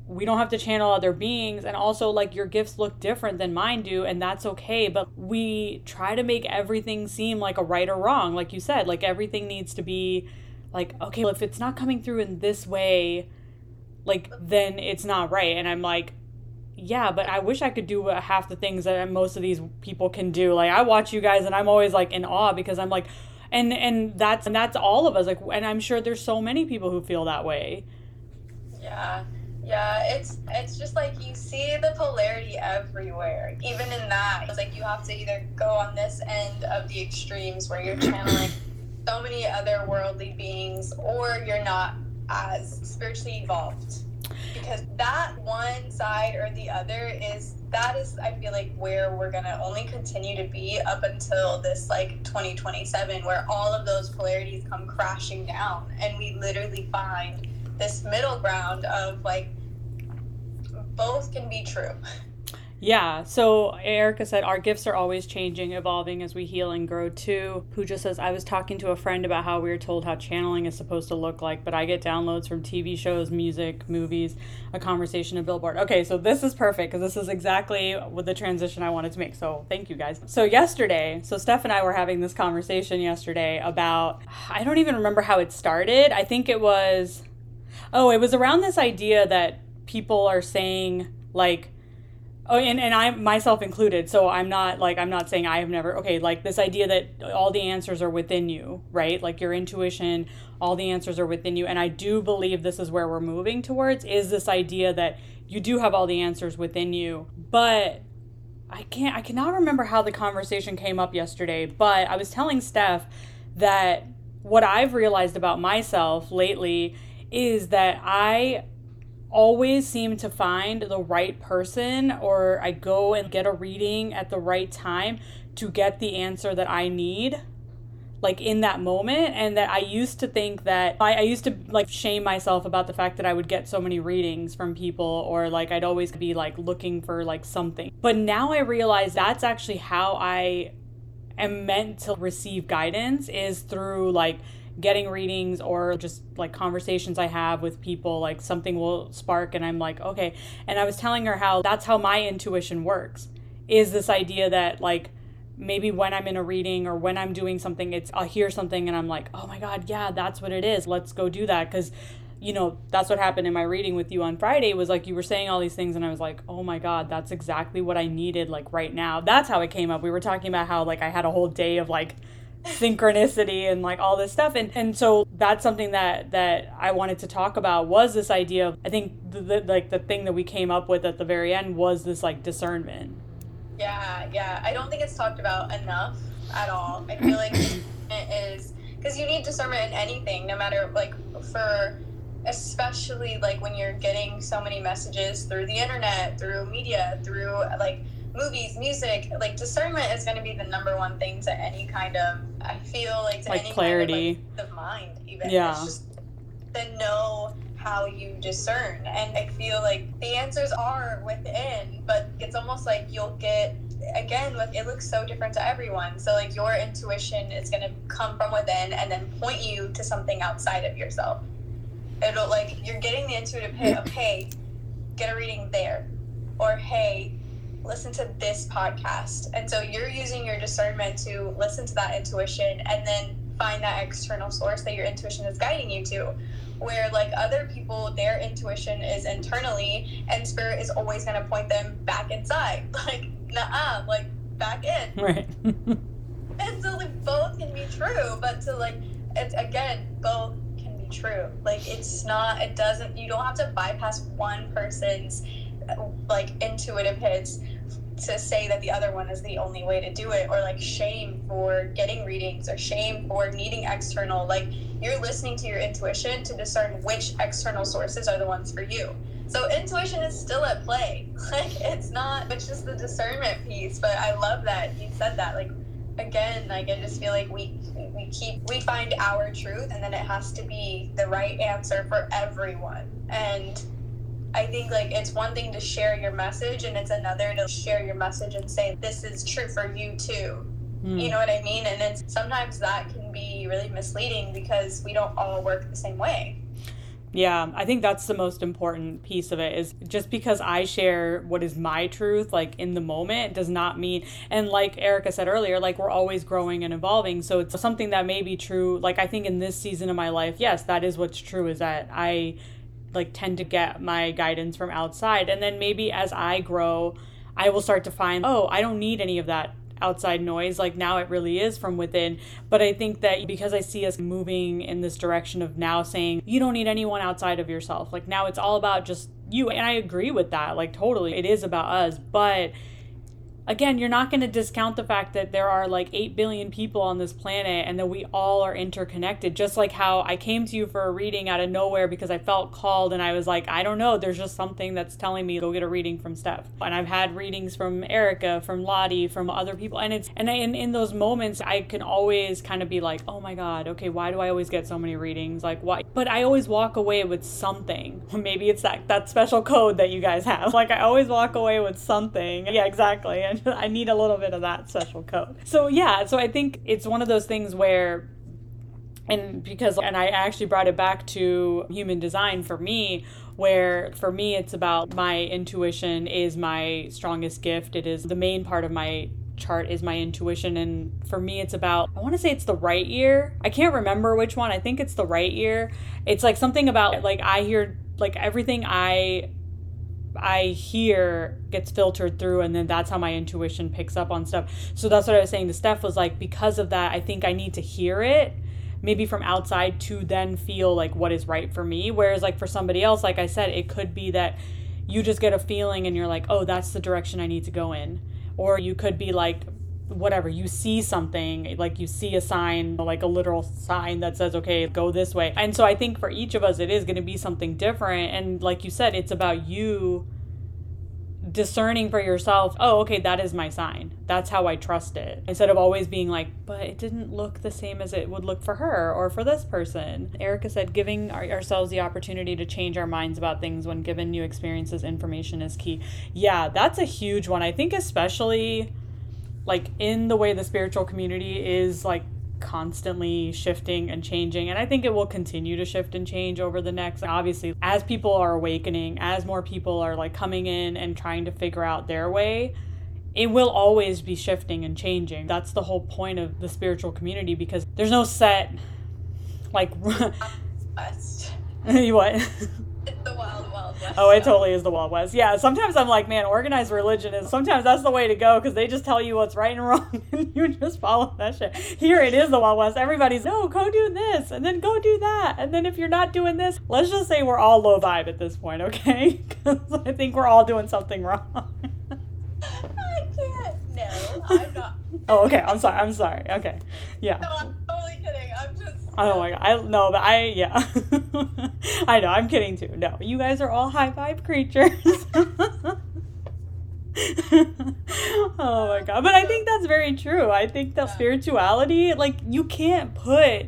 we don't have to channel other beings and also like your gifts look different than mine do and that's okay but we try to make everything seem like a right or wrong like you said like everything needs to be like okay well, if it's not coming through in this way like then it's not right and i'm like yeah, but I wish I could do half the things that most of these people can do. Like I watch you guys and I'm always like in awe because I'm like and and that's and that's all of us like and I'm sure there's so many people who feel that way. Yeah. Yeah, it's it's just like you see the polarity everywhere. Even in that, it's like you have to either go on this end of the extremes where you're channeling *clears throat* so many other worldly beings, or you're not as spiritually evolved. Because that one side or the other is that is I feel like where we're gonna only continue to be up until this like 2027, where all of those polarities come crashing down, and we literally find this middle ground of like both can be true. Yeah. So Erica said our gifts are always changing, evolving as we heal and grow too. Pooja says I was talking to a friend about how we were told how channeling is supposed to look like, but I get downloads from TV shows, music, movies, a conversation, a billboard. Okay, so this is perfect because this is exactly what the transition I wanted to make. So thank you guys. So yesterday, so Steph and I were having this conversation yesterday about I don't even remember how it started. I think it was oh, it was around this idea that people are saying like oh and, and i myself included so i'm not like i'm not saying i have never okay like this idea that all the answers are within you right? Like your intuition all the answers are within you and i do believe this is where we're moving towards is this idea that you do have all the answers within you. But i can't i cannot remember how the conversation came up yesterday but i was telling stef that what i've realized about myself lately is that i always seem to find the right person or I go and get a reading at the right time to get the answer that I need like in that moment and that I used to think that I, I used to like shame myself about the fact that I would get so many readings from people or like I'd always be like looking for like something. But now I realize that's actually how I am meant to receive guidance is through like getting readings or just like conversations I have with people, like something will spark and I'm like, okay. And I was telling her how that's how my intuition works is this idea that like maybe when I'm in a reading or when I'm doing something, it's I'll hear something and I'm like, oh my God, yeah, that's what it is. Let's go do that. Cause you know, that's what happened in my reading with you on Friday was like you were saying all these things and I was like, "Oh my god, that's exactly what I needed like right now." That's how it came up. We were talking about how like I had a whole day of like synchronicity and like all this stuff. And and so that's something that that I wanted to talk about was this idea of I think the, the, like the thing that we came up with at the very end was this like discernment. Yeah yeah. I don't think it's talked about enough at all. I feel like *clears throat* it is because you need discernment in anything no matter like for especially like when you're getting so many messages through the internet through media through like movies, music, like discernment is going to be the number one thing to any kind of. I feel like to like any clarity kind of, like, the mind, even. Yeah. It's just to know how you discern, and I feel like the answers are within, but it's almost like you'll get again with it looks so different to everyone. So like your intuition is going to come from within and then point you to something outside of yourself. It'll like you're getting the intuitive hit of hey, get a reading there, or hey, listen to this podcast. And so you're using your discernment to listen to that intuition and then find that external source that your intuition is guiding you to. Where, like other people, their intuition is internally, and spirit is always going to point them back inside. *laughs* Like, nah, like back in. *laughs* Right. *laughs* and so, like, both can be true, but to, like, it's again, both can be true. Like, it's not, it doesn't, you don't have to bypass one person's uh, like intuitive hits to say that the other one is the only way to do it or like shame for getting readings or shame for needing external like you're listening to your intuition to discern which external sources are the ones for you. So intuition is still at play. *laughs* Like it's not it's just the discernment piece but i love that you said that. Like again like i just feel like we we keep we find our truth and then it has to be the right answer for everyone. And I think like it's one thing to share your message and it's another to share your message and say this is true for you too. Mm. You know what I mean? And it's sometimes that can be really misleading because we don't all work the same way. Yeah, I think that's the most important piece of it is just because I share what is my truth, like in the moment, does not mean, and like Erica said earlier, like we're always growing and evolving. So it's something that may be true. Like I think in this season of my life, yes, that is what's true is that I like tend to get my guidance from outside. And then maybe as I grow, I will start to find, oh, I don't need any of that outside noise. Like now it really is from within. But I think that because I see us moving in this direction of now saying, you don't need anyone outside of yourself. Like now it's all about just you. And I agree with that. Like totally. It is about us. But again, you're not going to discount the fact that there are like 8 billion people on this planet and that we all are interconnected. Just like how I came to you for a reading out of nowhere because I felt called and I was like, I don't know, there's just something that's telling me go get a reading from Stef. And I've had readings from Erica, from Lottie, from other people. And it's, and in, in those moments, I can always kind of be like, oh my God, okay, why do I always get so many readings? Like, why? But I always walk away with something. *laughs* Maybe it's that, that special code that you guys have. Like, I always walk away with something. Yeah, exactly. And *laughs* I need a little bit of that special code. So yeah, so I think it's one of those things where and because and I actually brought it back to human design for me where for me it's about my intuition is my strongest gift. It is the main part of my chart is my intuition and for me it's about I want to say it's the right ear. I can't remember which one. I think it's the right ear. It's like something about like I hear like everything I I hear gets filtered through and then that's how my intuition picks up on stuff. So that's what I was saying to Stef was like because of that I think I need to hear it maybe from outside to then feel like what is right for me whereas like for somebody else like I said it could be that you just get a feeling and you're like oh that's the direction I need to go in or you could be like whatever you see something like you see a sign like a literal sign that says okay go this way. And so i think for each of us it is going to be something different. And like you said it's about you discerning for yourself oh okay that is my sign. That's how i trust it. Instead of always being like but it didn't look the same as it would look for her or for this person. Erica said giving our, ourselves the opportunity to change our minds about things when given new experiences information is key. Yeah that's a huge one. I think especially like in the way the spiritual community is like constantly shifting and changing and i think it will continue to shift and change over the next obviously as people are awakening as more people are like coming in and trying to figure out their way it will always be shifting and changing. That's the whole point of the spiritual community because there's no set like *laughs* *laughs* what? The Wild West. Oh, it totally is the Wild West. Yeah, sometimes I'm like, man, organized religion is sometimes that's the way to go because they just tell you what's right and wrong *laughs* and you just follow that shit. Here it is the Wild West. Everybody's, no, go do this and then go do that. And then if you're not doing this, let's just say we're all low vibe at this point, okay? *laughs* Because I think we're all doing something wrong. *laughs* I can't. No, I'm not. oh, okay. I'm sorry. I'm sorry. Okay. Yeah totally kidding. I'm just. Oh my god, I no, but I yeah, *laughs* I know. I'm kidding too. No, you guys are all high vibe creatures. *laughs* oh my god, but I think that's very true. I think that spirituality, like you can't put,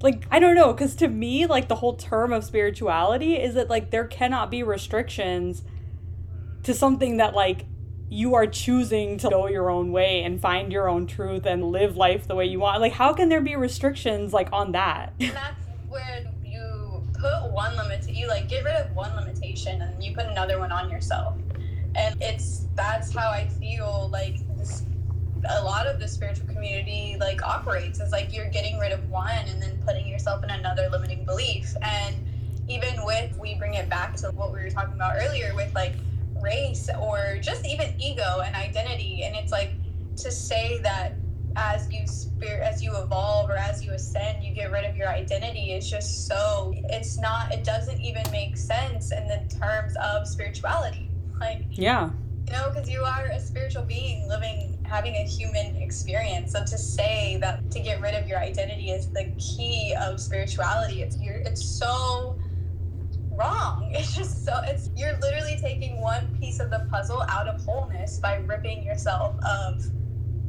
like I don't know, because to me, like the whole term of spirituality is that like there cannot be restrictions to something that like you are choosing to go your own way and find your own truth and live life the way you want. Like, how can there be restrictions like on that? And that's when you put one limit, you like get rid of one limitation and you put another one on yourself. And it's that's how I feel like this, a lot of the spiritual community like operates is like you're getting rid of one and then putting yourself in another limiting belief. And even with we bring it back to what we were talking about earlier with like race or just even ego and identity. And it's like to say that as you spirit as you evolve or as you ascend you get rid of your identity it's just so it's not it doesn't even make sense in the terms of spirituality. Like yeah. you know because you are a spiritual being living having a human experience. So to say that to get rid of your identity is the key of spirituality. It's you're it's so wrong. *laughs* It's just so it's you're literally taking one piece of the puzzle out of wholeness by ripping yourself of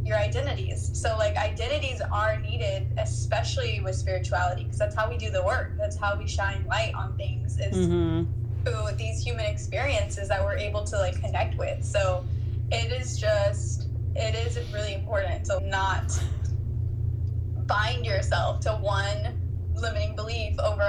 your identities. So like identities are needed, especially with spirituality, because that's how we do the work. That's how we shine light on things is mm-hmm. through these human experiences that we're able to like connect with. So it is just it is really important to not bind yourself to one limiting belief over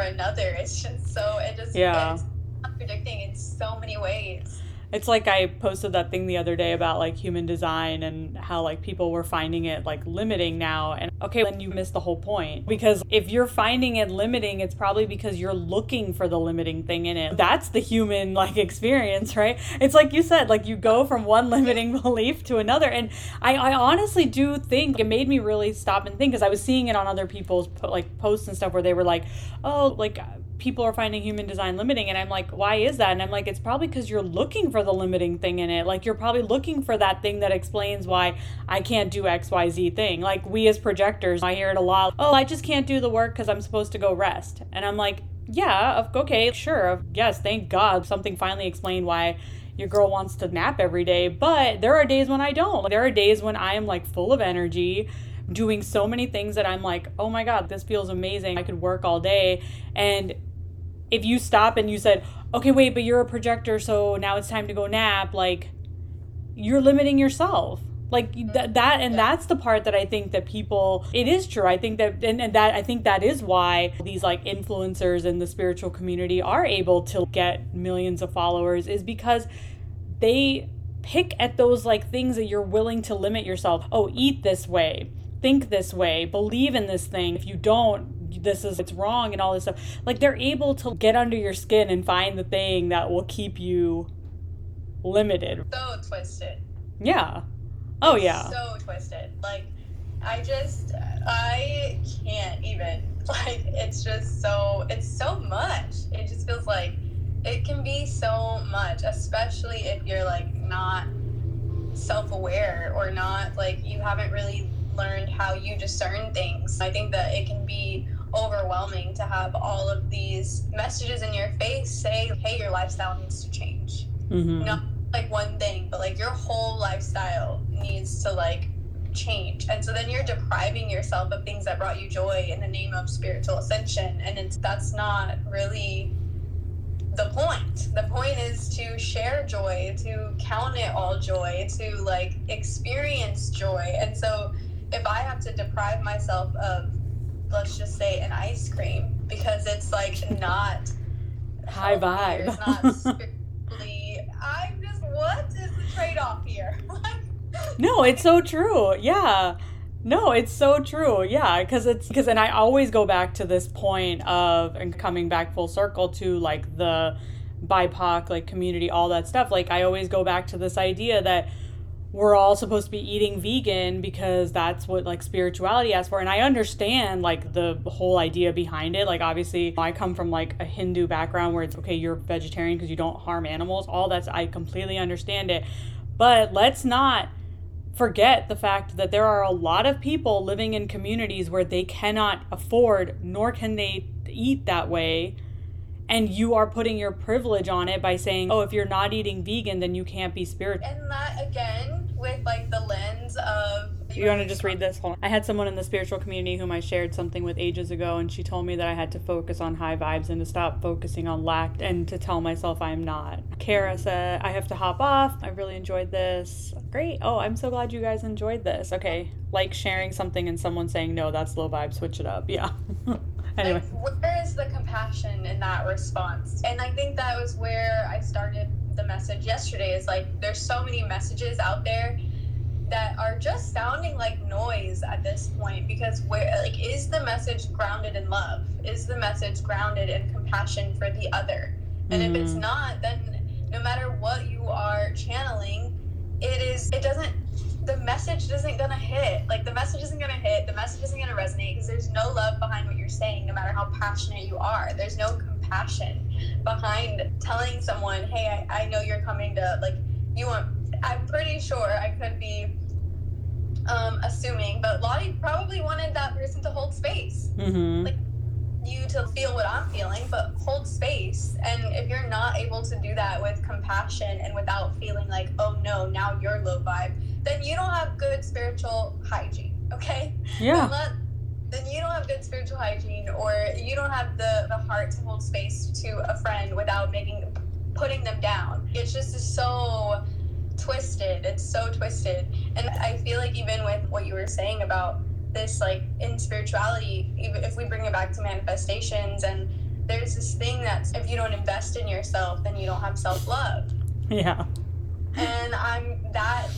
another. It's just so it just yeah. it's contradicting in so many ways. It's like I posted that thing the other day about like human design and how like people were finding it like limiting now. And okay, then you missed the whole point. Because if you're finding it limiting, it's probably because you're looking for the limiting thing in it. That's the human like experience, right? It's like you said, like you go from one limiting *laughs* belief to another. And I, I honestly do think it made me really stop and think because I was seeing it on other people's like posts and stuff where they were like, oh, like people are finding human design limiting and i'm like why is that? And i'm like it's probably because you're looking for the limiting thing in it. Like you're probably looking for that thing that explains why i can't do xyz thing. Like we as projectors i hear it a lot oh i just can't do the work because i'm supposed to go rest. And i'm like yeah okay sure yes thank god something finally explained why your girl wants to nap every day. But there are days when i don't. There are days when i am like full of energy doing so many things that I'm like, oh my God, this feels amazing. I could work all day. And if you stop and you said, okay, wait, but you're a projector, so now it's time to go nap, like you're limiting yourself. Like that, that and that's the part that i think that people it is true. I think that and, and that i think that is why these like influencers in the spiritual community are able to get millions of followers is because they pick at those like things that you're willing to limit yourself. Oh eat this way think this way, believe in this thing. If you don't, this is it's wrong and all this stuff. Like they're able to get under your skin and find the thing that will keep you limited. So twisted. Yeah. Oh it's yeah. So twisted. Like I just I can't even *laughs* like it's just so it's so much. It just feels like it can be so much, especially if you're like not self-aware or not like you haven't really learned how you discern things. I think that it can be overwhelming to have all of these messages in your face say, hey, your lifestyle needs to change. Mm-hmm. Not like one thing, but like your whole lifestyle needs to like change. And so then you're depriving yourself of things that brought you joy in the name of spiritual ascension. And it's, that's not really the point. The point is to share joy, to count it all joy, to like experience joy. And so if I have to deprive myself of, let's just say, an ice cream because it's like not high vibe, it's not *laughs* strictly. I'm just, what is the trade off here? *laughs* no, it's so true. Yeah. No, it's so true. Yeah, because it's because, and I always go back to this point of and coming back full circle to like the BIPOC like community, all that stuff. Like I always go back to this idea that we're all supposed to be eating vegan because that's what like spirituality asks for. And i understand like the whole idea behind it. Like obviously i come from like a hindu background where it's okay you're vegetarian because you don't harm animals. All that's i completely understand it. But let's not forget the fact that there are a lot of people living in communities where they cannot afford nor can they eat that way. And you are putting your privilege on it by saying, "Oh, if you're not eating vegan, then you can't be spiritual." And that again with like the lens of you want to just read this? Hold. I had someone in the spiritual community whom I shared something with ages ago, and she told me that I had to focus on high vibes and to stop focusing on lack and to tell myself I'm not. Kara said, I have to hop off. I really enjoyed this. Great. Oh, I'm so glad you guys enjoyed this. Okay. Like sharing something and someone saying, no, that's low vibe, switch it up. Yeah. *laughs* *laughs* anyway. Like, where is the compassion in that response? And I think that was where I started the message yesterday is like there's so many messages out there that are just sounding like noise at this point because where like is the message grounded in love is the message grounded in compassion for the other and mm. if it's mm. not then no matter what you are channeling it is it doesn't the message isn't gonna hit. Like the message isn't gonna hit. The message isn't gonna resonate because there's no love behind what you're saying, no matter how passionate you are. There's no compassion behind telling someone, "Hey, I, I know you're coming to like you want." I'm pretty sure I could be um, assuming, but Lottie probably wanted that person to hold space. Mm-hmm. Like you to feel what I'm feeling, but hold space. And if you're not able to do that with compassion and without feeling like, oh no, now you're low vibe, then you don't have good spiritual hygiene. Okay? Yeah. Then, then you don't have good spiritual hygiene or you don't have the, the heart to hold space to a friend without making putting them down. It's just so twisted. It's so twisted. And I feel like even with what you were saying about this like in spirituality even if we bring it back to manifestations and there's this thing that if you don't invest in yourself then you don't have self-love *laughs* yeah and I'm that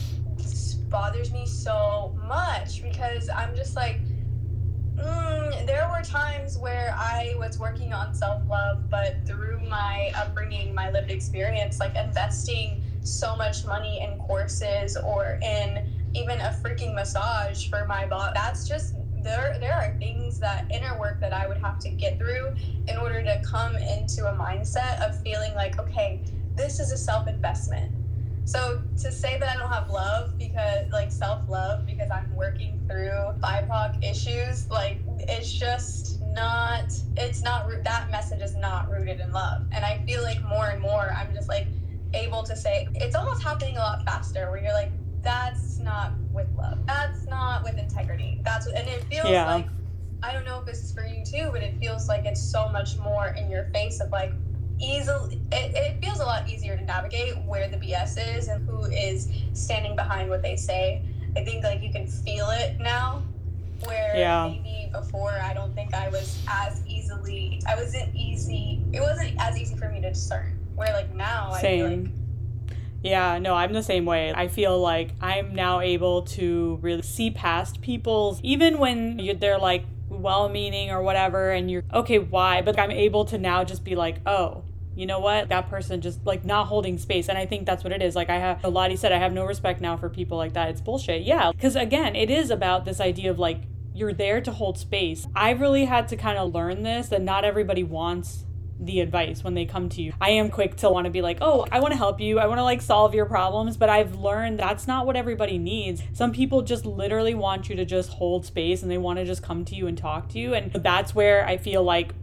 bothers me so much because I'm just like, mm, there were times where I was working on self love, but through my upbringing, my lived experience, like investing so much money in courses or in even a freaking massage for my body, that's just there there are things that inner work that I would have to get through in order to come into a mindset of feeling like okay this is a self investment so to say that I don't have love because like self love because I'm working through BIPOC issues, like it's just not. It's not that message is not rooted in love, and I feel like more and more I'm just like able to say it's almost happening a lot faster where you're like that's not with love, that's not with integrity, that's and it feels yeah. like I don't know if this is for you too, but it feels like it's so much more in your face of like easily it, it feels a lot easier to navigate where the bs is and who is standing behind what they say i think like you can feel it now where yeah. maybe before i don't think i was as easily i wasn't easy it wasn't as easy for me to discern where like now Same. i feel like yeah, no, I'm the same way. I feel like I'm now able to really see past people's, even when they're like well meaning or whatever, and you're okay, why? But I'm able to now just be like, oh, you know what? That person just like not holding space. And i think that's what it is. Like i have lottie said i have no respect now for people like that. It's bullshit. Yeah. Because again it is about this idea of like you're there to hold space. I really had to kind of learn this that not everybody wants the advice when they come to you. I am quick to want to be like, "Oh, I want to help you. I want to like solve your problems," but I've learned that's not what everybody needs. Some people just literally want you to just hold space and they want to just come to you and talk to you, and that's where I feel like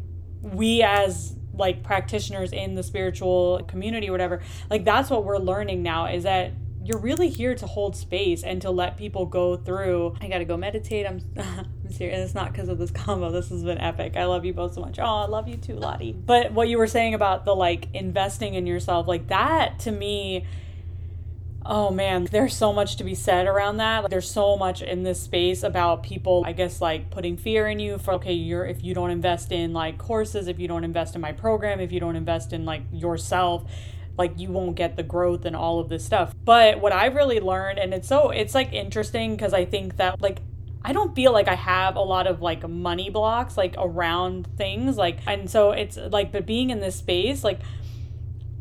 we as like practitioners in the spiritual community or whatever like that's what we're learning now is that you're really here to hold space and to let people go through. I gotta go meditate. I'm *laughs* i'm serious. It's not because of this combo. This has been epic. I love you both so much. Oh i love you too lottie. But what you were saying about the like investing in yourself like that to me Oh man, there's so much to be said around that. Like, There's so much in this space about people, I guess, like putting fear in you for, okay, you're, if you don't invest in like courses, if you don't invest in my program, if you don't invest in like yourself, like you won't get the growth and all of this stuff. But what I've really learned, and it's so, it's like interesting because I think that like I don't feel like I have a lot of like money blocks like around things like and so it's like but being in this space like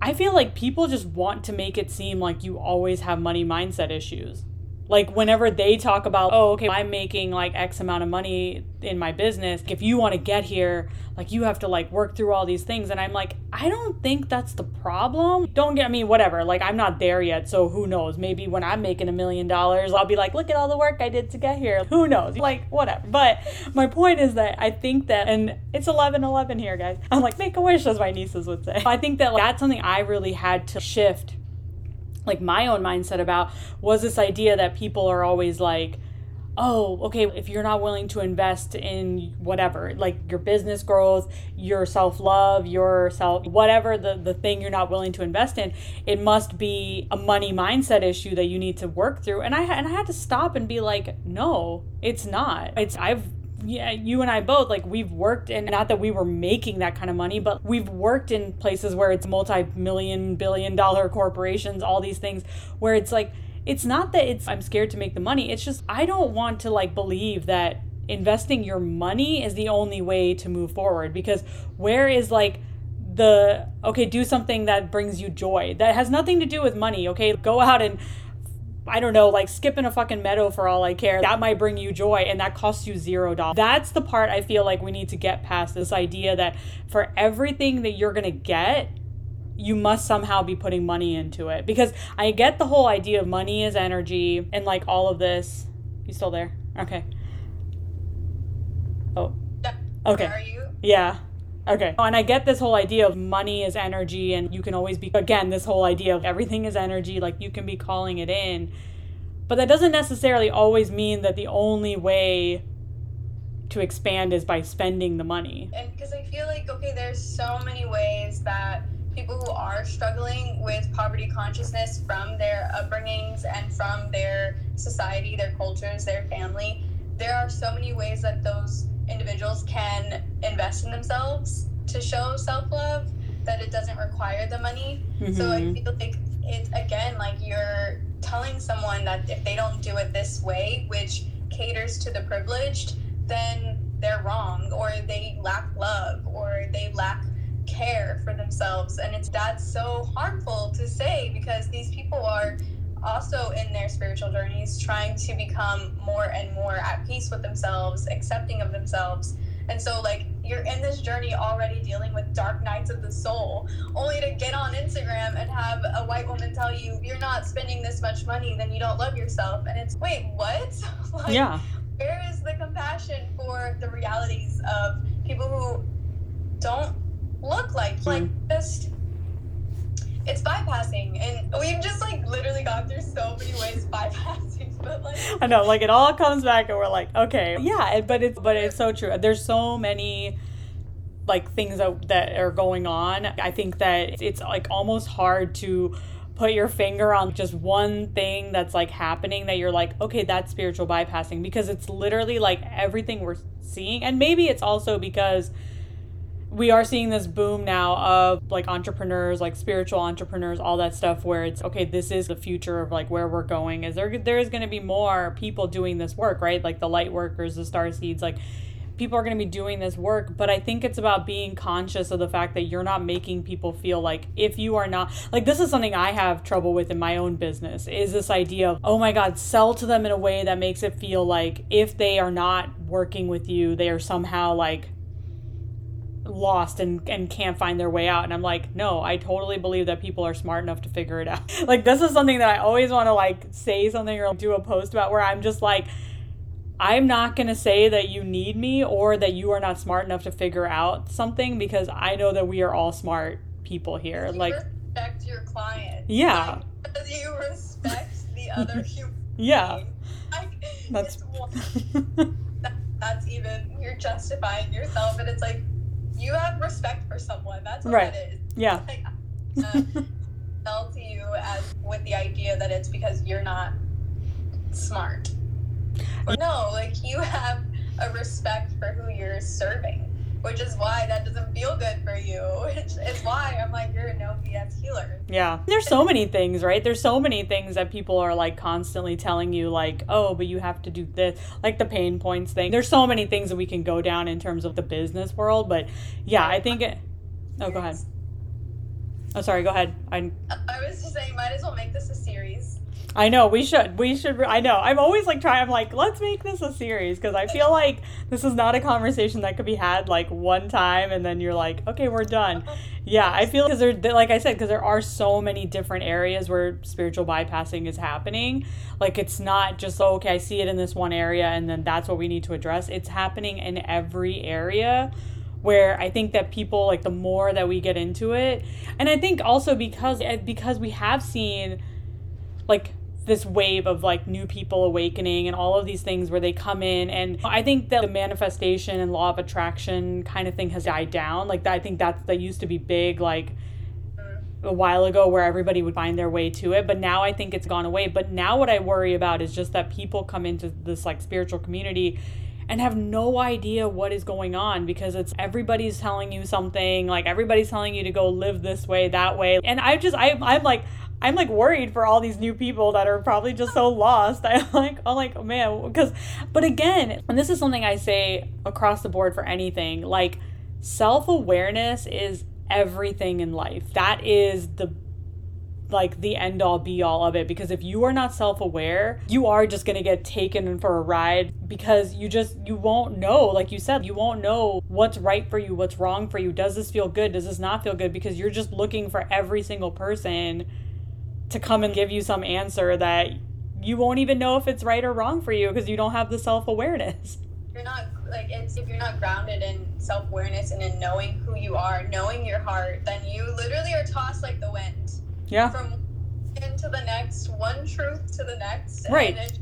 I feel like people just want to make it seem like you always have money mindset issues. Like whenever they talk about, oh, okay, I'm making like X amount of money in my business. If you want to get here, like you have to like work through all these things. And I'm like, I don't think that's the problem. Don't get me, whatever. Like I'm not there yet. So who knows? Maybe when I'm making a million dollars, I'll be like, look at all the work I did to get here. Who knows? Like whatever. But my point is that I think that, and it's 11 11 here, guys. I'm like, make a wish, as my nieces would say. I think that like, that's something I really had to shift like my own mindset about was this idea that people are always like oh okay if you're not willing to invest in whatever like your business growth your self-love your self whatever the, the thing you're not willing to invest in it must be a money mindset issue that you need to work through. And i and i had to stop and be like no it's not. It's i've yeah, you and I both, like, we've worked in, not that we were making that kind of money, but we've worked in places where it's multi million, billion dollar corporations, all these things, where it's like, it's not that it's, I'm scared to make the money. It's just, I don't want to, like, believe that investing your money is the only way to move forward because where is, like, the okay do something that brings you joy that has nothing to do with money okay go out and I don't know, like skipping a fucking meadow for all I care. That might bring you joy and that costs you zero dollars. That's the part I feel like we need to get past this idea that for everything that you're to get, you must somehow be putting money into it. Because I get the whole idea of money is energy and like all of this. You still there? Okay. Oh. Okay. Are you? Yeah. Okay. Oh, and I get this whole idea of money is energy, and you can always be, again, this whole idea of everything is energy, like you can be calling it in. But that doesn't necessarily always mean that the only way to expand is by spending the money. And because I feel like, okay, there's so many ways that people who are struggling with poverty consciousness from their upbringings and from their society, their cultures, their family, there are so many ways that those individuals can invest in themselves to show self love that it doesn't require the money. Mm-hmm. So I mm-hmm. feel like it's again like you're telling someone that if they don't do it this way, which caters to the privileged, then they're wrong or they lack love or they lack care for themselves and it's that's so harmful to say because these people are also in their spiritual journeys trying to become more and more at peace with themselves accepting of themselves. And so like you're in this journey already dealing with dark nights of the soul only to get on instagram and have a white woman tell you you're not spending this much money then you don't love yourself. And it's wait what? *laughs* Like, yeah. where is the compassion for the realities of people who don't look like mm. like just it's bypassing and we've just like literally gone through so many ways bypassing *laughs* but like i know like it all comes back and we're like okay. Yeah but it's but it's so true. There's so many like things that, that are going on. I think that it's like almost hard to put your finger on just one thing that's like happening that you're like okay that's spiritual bypassing because it's literally like everything we're seeing. And maybe it's also because we are seeing this boom now of like entrepreneurs like spiritual entrepreneurs all that stuff where it's okay this is the future of like where we're going. Is there there is going to be more people doing this work right? Like the light workers the star seeds like people are going to be doing this work. But i think it's about being conscious of the fact that you're not making people feel like if you are not like this is something i have trouble with in my own business is this idea of oh my god sell to them in a way that makes it feel like if they are not working with you they are somehow like lost and and can't find their way out. And i'm like no i totally believe that people are smart enough to figure it out. *laughs* Like this is something that i always want to like say something or do a post about where i'm just like i'm not going to say that you need me or that you are not smart enough to figure out something because i know that we are all smart people here. You like respect your client. Yeah. Like, *laughs* you respect the other *laughs* human yeah. that's that's even you're justifying yourself and it's like you have respect for someone. That's what right. it is. Yeah. *laughs* Like, uh, *laughs* sell to you as with the idea that it's because you're not smart. No, like you have a respect for who you're serving which is why that doesn't feel good for you. *laughs* It's, it's why I'm like, you're a no BS healer. Yeah. There's so many things, right? There's so many things that people are like constantly telling you, like, oh, but you have to do this, like the pain points thing. There's so many things that we can go down in terms of the business world. But yeah, I think it. Oh, go ahead. Oh, sorry, go ahead. I, I was just saying, might as well make this a series. I know we should. We should. I know. I'm always like trying. I'm like, let's make this a series because I feel like this is not a conversation that could be had like one time and then you're like, okay, we're done. Yeah, I feel because there, like I said, because there are so many different areas where spiritual bypassing is happening. Like it's not just oh, okay, I see it in this one area and then that's what we need to address. It's happening in every area where I think that people like the more that we get into it, and I think also because eh, because we have seen like this wave of like new people awakening and all of these things where they come in. And i think that the manifestation and law of attraction kind of thing has died down. Like i think that's that used to be big like a while ago where everybody would find their way to it. But now i think it's gone away. But now what i worry about is just that people come into this like spiritual community and have no idea what is going on because it's everybody's telling you something. Like everybody's telling you to go live this way that way. And i just I, i'm like I'm like worried for all these new people that are probably just so lost. *laughs* I'm like, I'm like, oh man, because, but again, and this is something I say across the board for anything, like self awareness is everything in life. That is the like the end all be all of it because if you are not self-aware you are just going to get taken for a ride because you just you won't know like you said you won't know what's right for you what's wrong for you does this feel good does this not feel good because you're just looking for every single person to come and give you some answer that you won't even know if it's right or wrong for you because you don't have the self awareness. You're not like it's if you're not grounded in self awareness and in knowing who you are, knowing your heart, then you literally are tossed like the wind. Yeah. From into the next, one truth to the next. Right. It,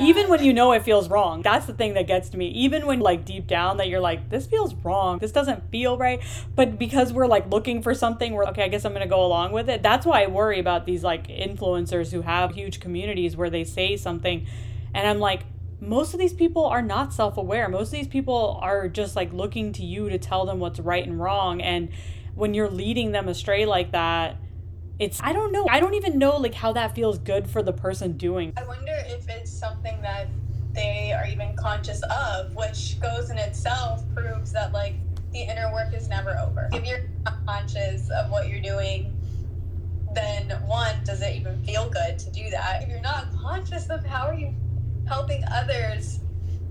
Even when you know it feels wrong, that's the thing that gets to me. Even when, like, deep down, that you're like, this feels wrong, this doesn't feel right. But because we're like looking for something, we're okay, I guess I'm gonna go along with it. That's why I worry about these like influencers who have huge communities where they say something, and I'm like, most of these people are not self aware. Most of these people are just like looking to you to tell them what's right and wrong. And when you're leading them astray like that, it's I don't know. I don't even know like how that feels good for the person doing. I wonder if it's something that they are even conscious of, which goes in itself proves that like the inner work is never over. If you're not conscious of what you're doing, then one, does it even feel good to do that? If you're not conscious of how are you helping others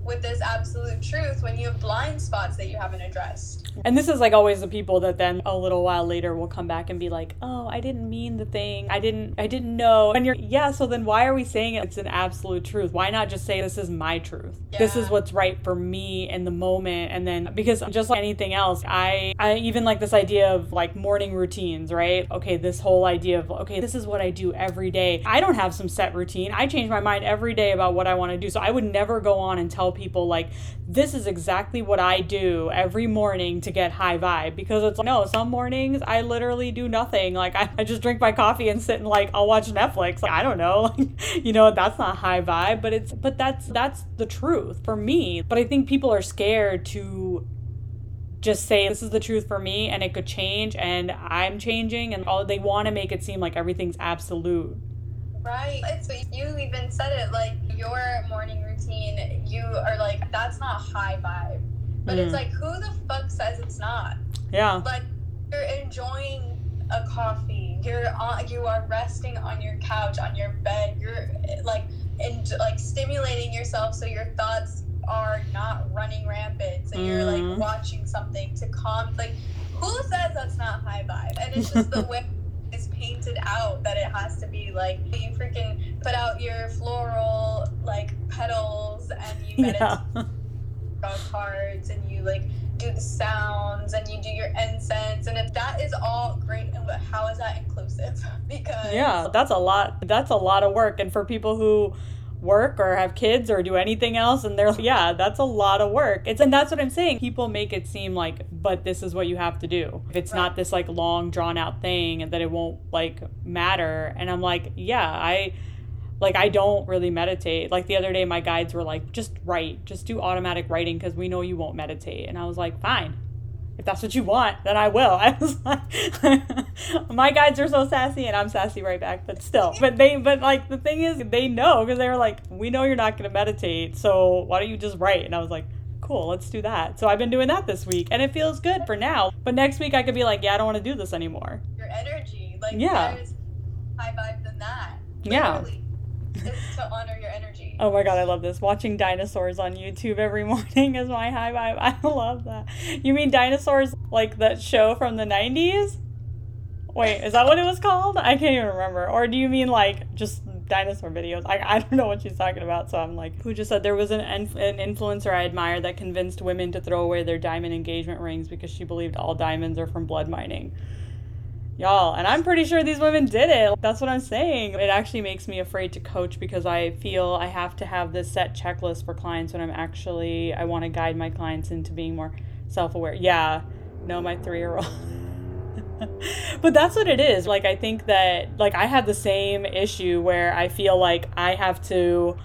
with this absolute truth when you have blind spots that you haven't addressed. And this is like always the people that then a little while later will come back and be like, "Oh, I didn't mean the thing. I didn't I didn't know." And you're yeah, so then why are we saying it? it's an absolute truth? Why not just say this is my truth? Yeah. This is what's right for me in the moment and then because just like anything else, I I even like this idea of like morning routines, right? Okay, this whole idea of okay, this is what I do every day. I don't have some set routine. I change my mind every day about what I want to do. So I would never go on and tell people like this is exactly what I do every morning to get high vibe because it's like, no, some mornings I literally do nothing. Like I, I just drink my coffee and sit and like I'll watch Netflix. Like, I don't know. *laughs* you know, that's not high vibe, but it's but that's that's the truth for me. But I think people are scared to just say this is the truth for me and it could change and I'm changing and all they want to make it seem like everything's absolute Right. It's, you even said it like your morning routine, you are like, that's not high vibe. But mm. it's like, who the fuck says it's not? Yeah. Like, you're enjoying a coffee. You're on, you are resting on your couch, on your bed. You're like, and like stimulating yourself so your thoughts are not running rampant. So mm. you're like mm-hmm. watching something to calm. Like, who says that's not high vibe? And it's just the *laughs* way is painted out that it has to be like you freaking put out your floral like petals and you meditate *laughs* yeah. Cards and you like do the sounds and you do your incense and if that is all great but how is that inclusive? *laughs* Because yeah that's a lot that's a lot of work and for people who work or have kids or do anything else and they're yeah that's a lot of work. It's and that's what i'm saying people make it seem like but this is what you have to do. If it's right. not this like long drawn out thing and that it won't like matter and i'm like yeah i like i don't really meditate like the other day my guides were like just write just do automatic writing because we know you won't meditate and i was like fine if that's what you want, then I will. *laughs* I was like, *laughs* my guides are so sassy, and I'm sassy right back. But still, but they, but like the thing is, they know because they were like, we know you're not going to meditate, so why don't you just write? And I was like, cool, let's do that. So I've been doing that this week, and it feels good for now. But next week I could be like, yeah, I don't want to do this anymore. Your energy, like yeah, high vibe than that. Literally. Yeah. *laughs* To honor your energy Oh my god, I love this. Watching dinosaurs on YouTube every *laughs* morning is my high vibe. I love that. You mean dinosaurs like that show from the 90s? Wait, is that what it was called? I can't even remember. Or do you mean like just dinosaur videos? I, I don't know what she's talking about, so I'm like, who just said there was an, an influencer I admire that convinced women to throw away their diamond engagement rings because she believed all diamonds are from blood mining. Y'all, and I'm pretty sure these women did it. That's what I'm saying. It actually makes me afraid to coach because I feel I have to have this set checklist for clients when I'm actually, I want to guide my clients into being more self aware. Yeah, no, my three year old. *laughs* but that's what it is. Like, I think that, like, I have the same issue where I feel like I have to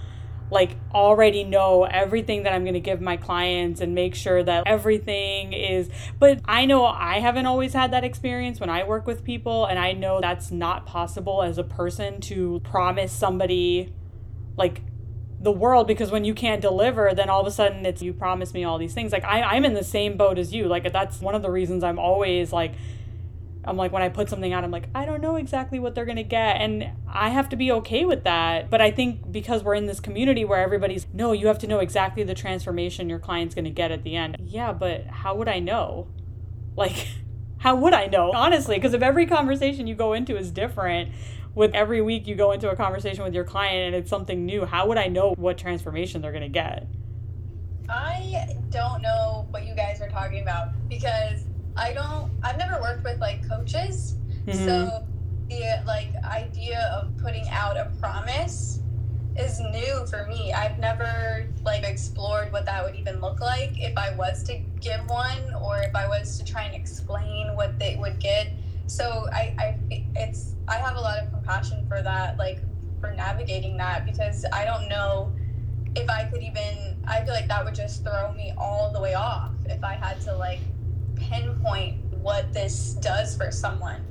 like already know everything that I'm going to give my clients and make sure that everything is but I know I haven't always had that experience when I work with people and I know that's not possible as a person to promise somebody like the world because when you can't deliver then all of a sudden it's you promise me all these things. Like I, i'm in the same boat as you. Like that's one of the reasons i'm always like I'm like, when I put something out, I'm like, I don't know exactly what they're going to get. And I have to be okay with that. But I think because we're in this community where everybody's, no, you have to know exactly the transformation your client's going to get at the end. Yeah, but how would I know? Like, *laughs* how would I know? Honestly, because if every conversation you go into is different, with every week you go into a conversation with your client and it's something new, how would I know what transformation they're going to get? I don't know what you guys are talking about because I don't. I've never worked with like coaches, mm-hmm. so the like idea of putting out a promise is new for me. I've never like explored what that would even look like if I was to give one or if I was to try and explain what they would get. So I, I it's I have a lot of compassion for that, like for navigating that because I don't know if I could even I feel like that would just throw me all the way off if I had to like pinpoint what this does for someone.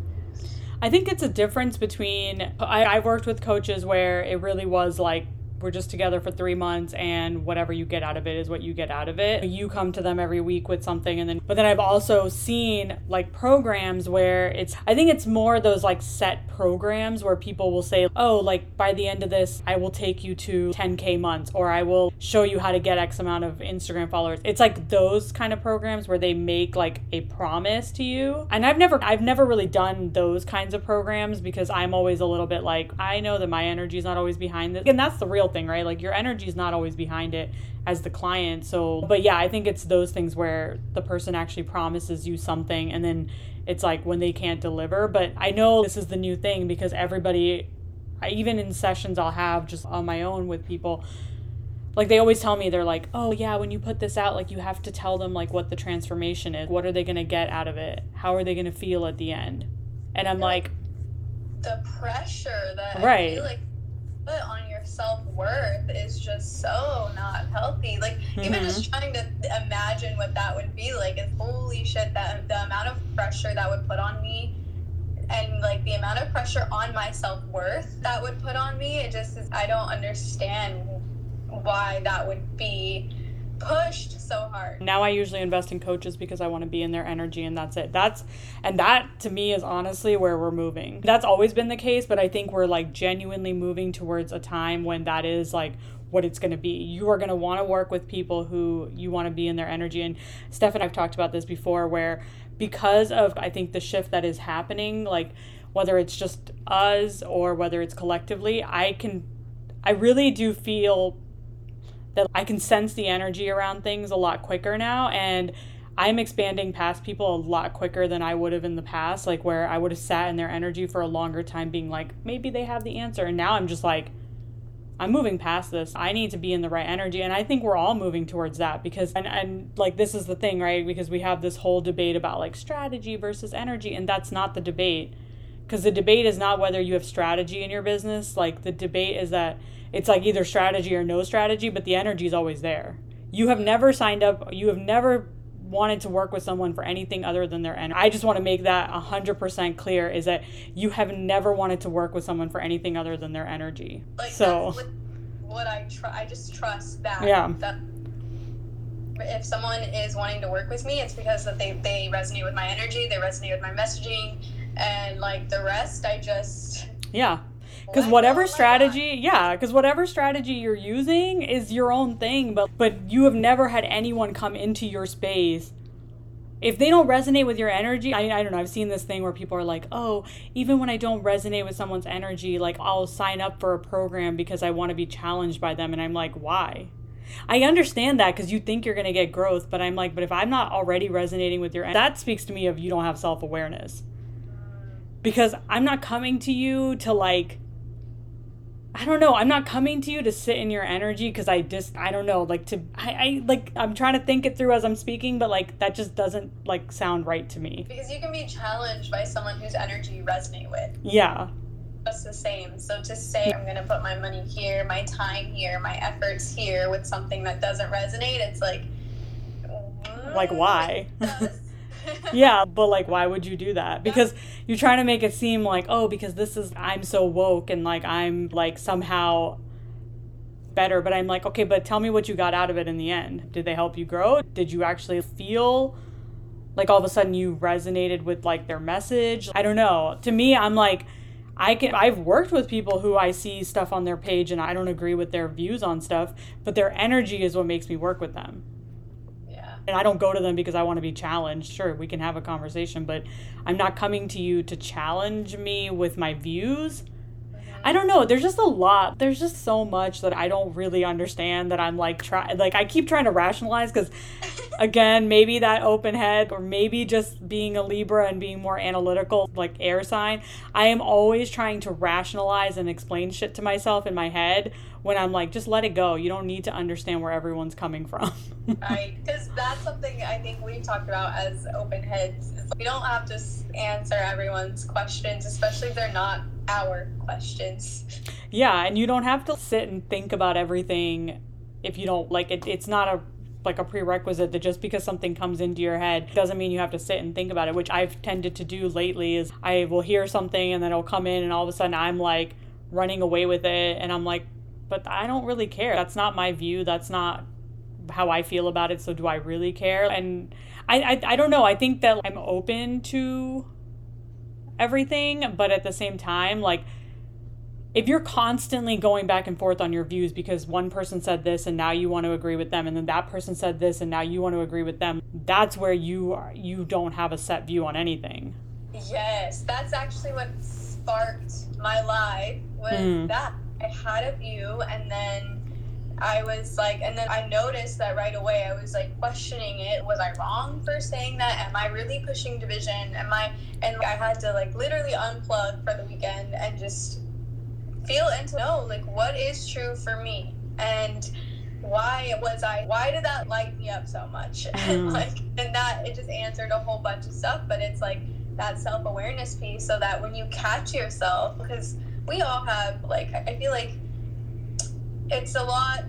I think it's a difference between I, I've worked with coaches where it really was like we're just together for three months and whatever you get out of it is what you get out of it. You come to them every week with something and then but then i've also seen like programs where it's i think it's more those like set programs where people will say oh like by the end of this i will take you to 10k months or i will show you how to get x amount of instagram followers. It's like those kind of programs where they make like a promise to you. And i've never i've never really done those kinds of programs because i'm always a little bit like i know that my energy is not always behind this. And that's the real thing, right? Like your energy is not always behind it as the client. So, but yeah, I think it's those things where the person actually promises you something and then it's like when they can't deliver. But I know this is the new thing because everybody, even in sessions I'll have just on my own with people, like they always tell me they're like oh yeah when you put this out like you have to tell them like what the transformation is what are they going to get out of it how are they going to feel at the end and i'm like the pressure that right I feel like put on self worth is just so not healthy. Like mm-hmm. even just trying to imagine what that would be like is holy shit that the amount of pressure that would put on me and like the amount of pressure on my self worth that would put on me, it just is I don't understand why that would be pushed so hard. Now I usually invest in coaches because I want to be in their energy and that's it. That's and that to me is honestly where we're moving. That's always been the case, but I think we're like genuinely moving towards a time when that is like what it's going to be. You are going to want to work with people who you want to be in their energy and Stef and I've talked about this before where because of I think the shift that is happening like whether it's just us or whether it's collectively, I can I really do feel that I can sense the energy around things a lot quicker now and I'm expanding past people a lot quicker than I would have in the past, like where I would have sat in their energy for a longer time being like, maybe they have the answer. And now I'm just like, I'm moving past this. I need to be in the right energy. And I think we're all moving towards that because, and, and like, this is the thing, right? Because we have this whole debate about like strategy versus energy, and that's not the debate. Because the debate is not whether you have strategy in your business. Like, the debate is that it's like either strategy or no strategy, but the energy is always there. You have never signed up, you have never wanted to work with someone for anything other than their energy. I just want to make that 100% clear is that you have never wanted to work with someone for anything other than their energy. Like so what, what I try I just trust that yeah. that if someone is wanting to work with me, it's because that they they resonate with my energy, they resonate with my messaging and like the rest I just yeah because whatever strategy yeah because whatever strategy you're using is your own thing but but you have never had anyone come into your space. If they don't resonate with your energy I, I don't know i've seen this thing where people are like oh even when i don't resonate with someone's energy like i'll sign up for a program because i want to be challenged by them and i'm like why? I understand that because you think you're going to get growth, but I'm like, but if I'm not already resonating with your, that speaks to me of you don't have self awareness. Because I'm not coming to you to like I don't know. I'm not coming to you to sit in your energy because I just I don't know like to I, I like I'm trying to think it through as I'm speaking, but like that just doesn't like sound right to me. Because you can be challenged by someone whose energy you resonate with. Yeah. Just the same. So to say I'm gonna put my money here, my time here, my efforts here with something that doesn't resonate, it's like like why? *laughs* *laughs* yeah, but like, why would you do that? Because you're trying to make it seem like, oh, because this is, I'm so woke and like I'm like somehow better. But I'm like, okay, but tell me what you got out of it in the end. Did they help you grow? Did you actually feel like all of a sudden you resonated with like their message? I don't know. To me, I'm like, I can I've worked with people who I see stuff on their page and I don't agree with their views on stuff, but their energy is what makes me work with them and I don't go to them because I want to be challenged. Sure, we can have a conversation, but I'm not coming to you to challenge me with my views. I don't know. There's just a lot. There's just so much that I don't really understand that I'm like try like I keep trying to rationalize cuz *laughs* again, maybe that open head or maybe just being a Libra and being more analytical like air sign. I am always trying to rationalize and explain shit to myself in my head when I'm like just let it go. You don't need to understand where everyone's coming from. *laughs* right. Cuz that's something I think we've talked about as open heads. We don't have to answer everyone's questions, especially if they're not our questions. Yeah, and you don't have to sit and think about everything if you don't like it. It's not a like a prerequisite that just because something comes into your head doesn't mean you have to sit and think about it, which I've tended to do lately is I will hear something and then it'll come in and all of a sudden I'm like running away with it and I'm like, but I don't really care. That's not my view. That's not how I feel about it. So do I really care? And I, I, I don't know. I think that I'm open to everything, but at the same time, like if you're constantly going back and forth on your views because one person said this and now you want to agree with them and then that person said this and now you want to agree with them that's where you are you don't have a set view on anything yes that's actually what sparked my life was mm. that i had a view and then I was like, and then I noticed that right away. I was like questioning it. Was I wrong for saying that? Am I really pushing division? Am I? And I had to like literally unplug for the weekend and just feel into know like what is true for me and why was I why did that light me up so much? *laughs* And mm. like and that it just answered a whole bunch of stuff, but it's like that self awareness piece so that when you catch yourself, because we all have like I feel like it's a lot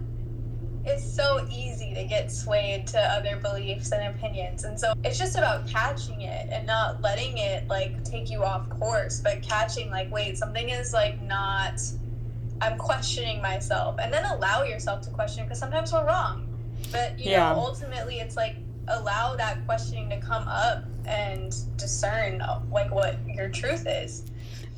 it's so easy to get swayed to other beliefs and opinions and so it's just about catching it and not letting it like take you off course but catching like wait something is like not i'm questioning myself and then allow yourself to question because sometimes we're wrong but you yeah. know ultimately it's like allow that questioning to come up and discern like what your truth is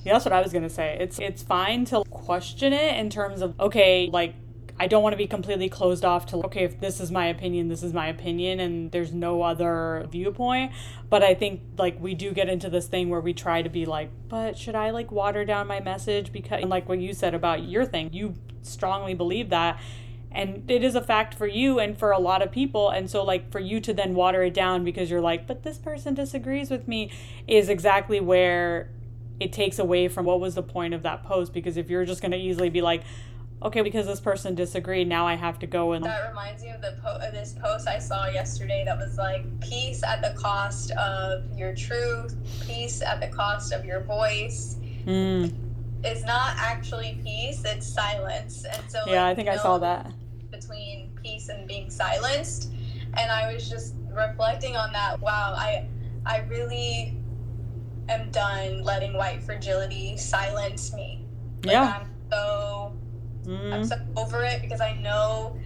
yeah, that's what I was gonna say. It's it's fine to question it in terms of okay, like I don't want to be completely closed off to, okay, if this is my opinion, this is my opinion, and there's no other viewpoint. But I think, like, we do get into this thing where we try to be like, but should I, like, water down my message? Because, like what you said about your thing, you strongly believe that. And it is a fact for you and for a lot of people. And so, like, for you to then water it down because you're like, but this person disagrees with me is exactly where it takes away from what was the point of that post. Because if you're just going to easily be like, okay, because this person disagreed, now I have to go and. That reminds me of the po- of this post I saw yesterday that was like peace at the cost of your truth, peace at the cost of your voice. Mm. It's not actually peace; it's silence, and so yeah, like, I think I saw that between peace and being silenced, and I was just reflecting on that. Wow, I I really am done letting white fragility silence me. Like, yeah. I'm so Mm-hmm. I'm so over it because I know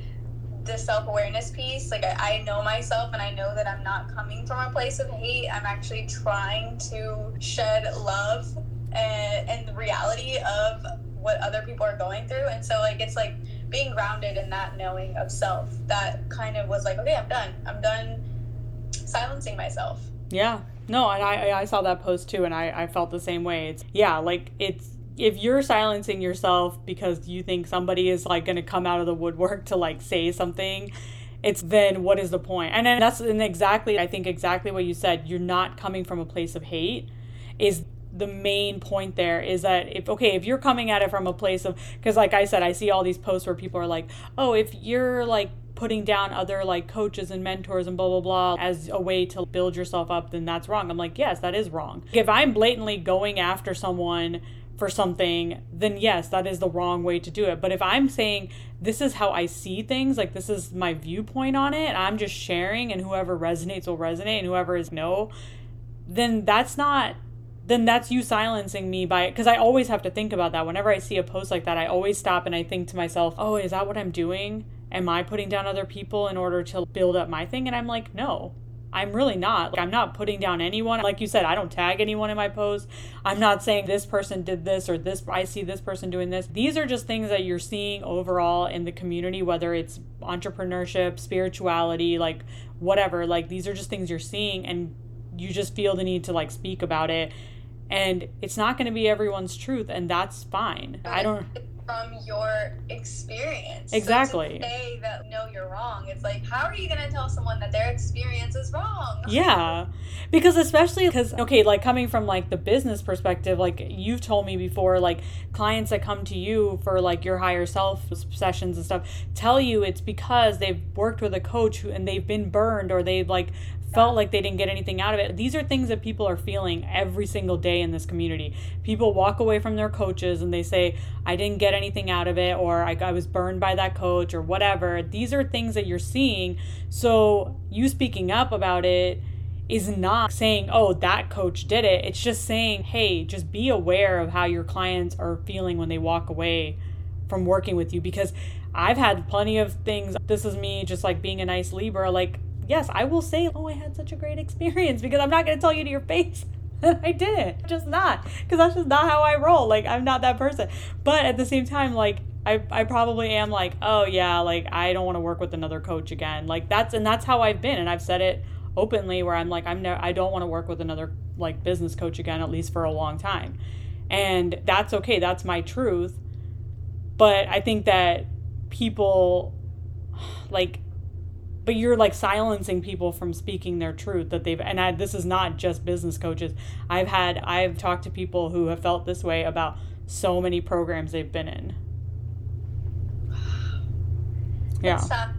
the self awareness piece. Like, I, I know myself and I know that I'm not coming from a place of hate. I'm actually trying to shed love and, and the reality of what other people are going through. And so, like, it's like being grounded in that knowing of self that kind of was like, okay, I'm done. I'm done silencing myself. Yeah. No, and I I saw that post too, and I I felt the same way. It's yeah, like it's if you're silencing yourself because you think somebody is like going to come out of the woodwork to like say something it's then what is the point? and then that's and exactly i think exactly what you said you're not coming from a place of hate is the main point there is that if okay if you're coming at it from a place of because like i said i see all these posts where people are like oh if you're like putting down other like coaches and mentors and blah blah blah as a way to build yourself up then that's wrong i'm like yes that is wrong if i'm blatantly going after someone for something, then yes, that is the wrong way to do it. But if I'm saying this is how I see things, like this is my viewpoint on it, I'm just sharing and whoever resonates will resonate and whoever is no, then that's not then that's you silencing me by because I always have to think about that. Whenever I see a post like that, I always stop and I think to myself, "Oh, is that what I'm doing? Am I putting down other people in order to build up my thing?" And I'm like, "No. I'm really not. Like, I'm not putting down anyone. Like you said, I don't tag anyone in my posts. I'm not saying this person did this or this, I see this person doing this. These are just things that you're seeing overall in the community, whether it's entrepreneurship, spirituality, like whatever. Like, these are just things you're seeing, and you just feel the need to like speak about it. And it's not going to be everyone's truth, and that's fine. I don't from your experience. Exactly. So say that no, you're wrong. It's like, how are you going to tell someone that their experience is wrong? Yeah, because especially because okay, like coming from like the business perspective, like you've told me before, like clients that come to you for like your higher self sessions and stuff tell you it's because they've worked with a coach who, and they've been burned or they've like felt like they didn't get anything out of it. These are things that people are feeling every single day in this community. People walk away from their coaches and they say, I didn't get anything out of it, or I, I was burned by that coach, or whatever. These are things that you're seeing. So, you speaking up about it is not saying, oh, that coach did it. It's just saying, hey, just be aware of how your clients are feeling when they walk away from working with you because I've had plenty of things. This is me just like being a nice Libra. Like, yes, I will say, oh, I had such a great experience because I'm not going to tell you to your face. *laughs* I didn't. Just not. Because that's just not how I roll. Like, I'm not that person. But at the same time, like, I, I probably am like, oh, yeah, like, I don't want to work with another coach again. Like, that's, and that's how I've been. And I've said it openly where I'm like, I'm never, I don't want to work with another, like, business coach again, at least for a long time. And that's okay. That's my truth. But I think that people, *sighs* like, but you're like silencing people from speaking their truth that they've and I, this is not just business coaches. I've had i've talked to people who have felt this way about so many programs they've been in. Yeah. that,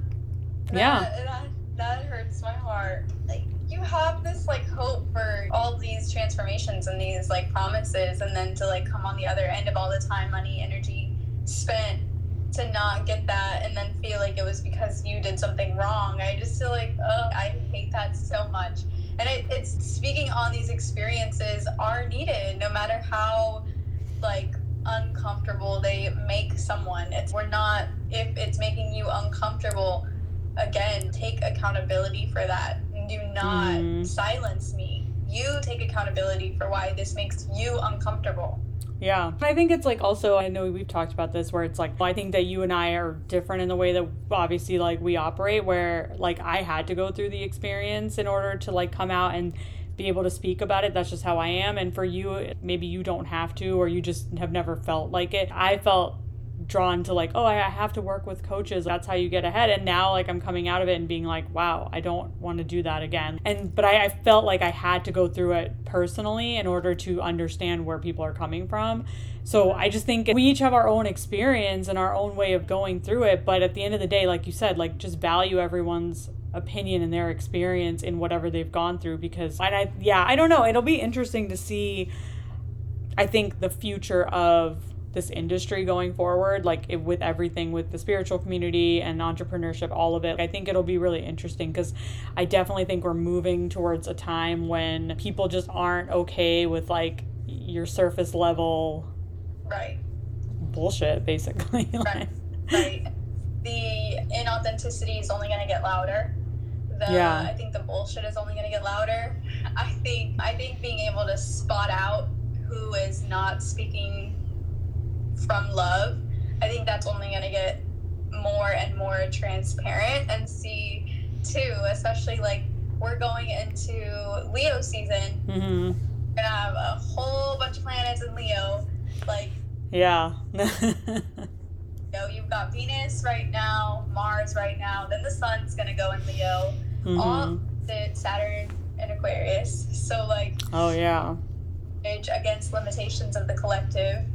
yeah. that, that hurts my heart. Like you have this like hope for all these transformations and these like promises and then to like come on the other end of all the time money energy spent to not get that and then feel like it was because you did something wrong. I just feel like, oh, I hate that so much. And it, it's speaking on these experiences are needed no matter how like uncomfortable they make someone. It's we're not if it's making you uncomfortable, again, take accountability for that. Do not mm. silence me. You take accountability for why this makes you uncomfortable. Yeah. I think it's like also, I know we've talked about this where it's like, I think that you and I are different in the way that obviously like we operate, where like I had to go through the experience in order to like come out and be able to speak about it. That's just how I am. And for you, maybe you don't have to, or you just have never felt like it. I felt drawn to like oh i have to work with coaches. That's how you get ahead. And now like i'm coming out of it and being like wow i don't want to do that again. And but I, I felt like i had to go through it personally in order to understand where people are coming from. So i just think we each have our own experience and our own way of going through it. But at the end of the day like you said like just value everyone's opinion and their experience in whatever they've gone through because and I yeah I don't know. It'll be interesting to see I think the future of this industry going forward like it, with everything with the spiritual community and entrepreneurship all of it i think it'll be really interesting because i definitely think we're moving towards a time when people just aren't okay with like your surface level right. bullshit basically. *laughs* Right. Right. The inauthenticity is only going to get louder. The, yeah. i think the bullshit is only going to get louder. I think i think being able to spot out who is not speaking from love, I think that's only going to get more and more transparent and see too, especially like we're going into Leo season. Mm-hmm. We're gonna have a whole bunch of planets in Leo, like yeah. *laughs* you know, you've got Venus right now, Mars right now, then the Sun's gonna go in Leo, mm-hmm. all the Saturn and Aquarius. So like, oh yeah, against limitations of the collective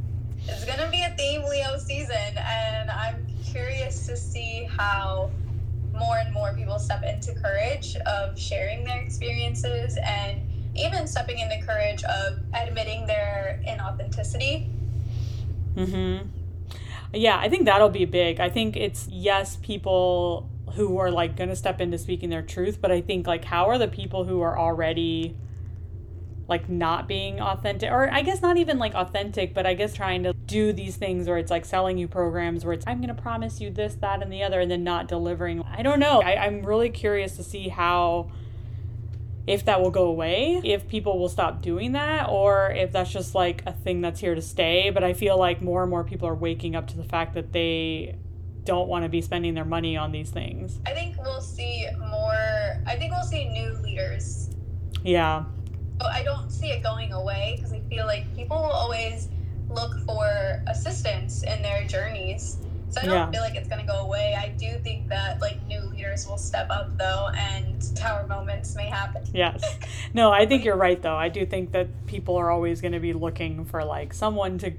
it's gonna be a theme Leo season, and I'm curious to see how more and more people step into courage of sharing their experiences and even stepping into courage of admitting their inauthenticity. Mm-hmm. Yeah, I think that'll be big. I think it's yes, people who are like going to step into speaking their truth, but I think like how are the people who are already like not being authentic or I guess not even like authentic, but I guess trying to do these things where it's like selling you programs where it's I'm gonna promise you this, that, and the other, and then not delivering. I don't know. I, I'm really curious to see how if that will go away, if people will stop doing that, or if that's just like a thing that's here to stay. But I feel like more and more people are waking up to the fact that they don't want to be spending their money on these things. I think we'll see more, I think we'll see new leaders. Yeah. I don't see it going away because I feel like people will always look for assistance in their journeys. So I don't yeah. feel like it's going to go away. I do think that like new leaders will step up though and tower moments may happen. Yes. *laughs* No, I think you're right though. I do think that people are always going to be looking for like someone to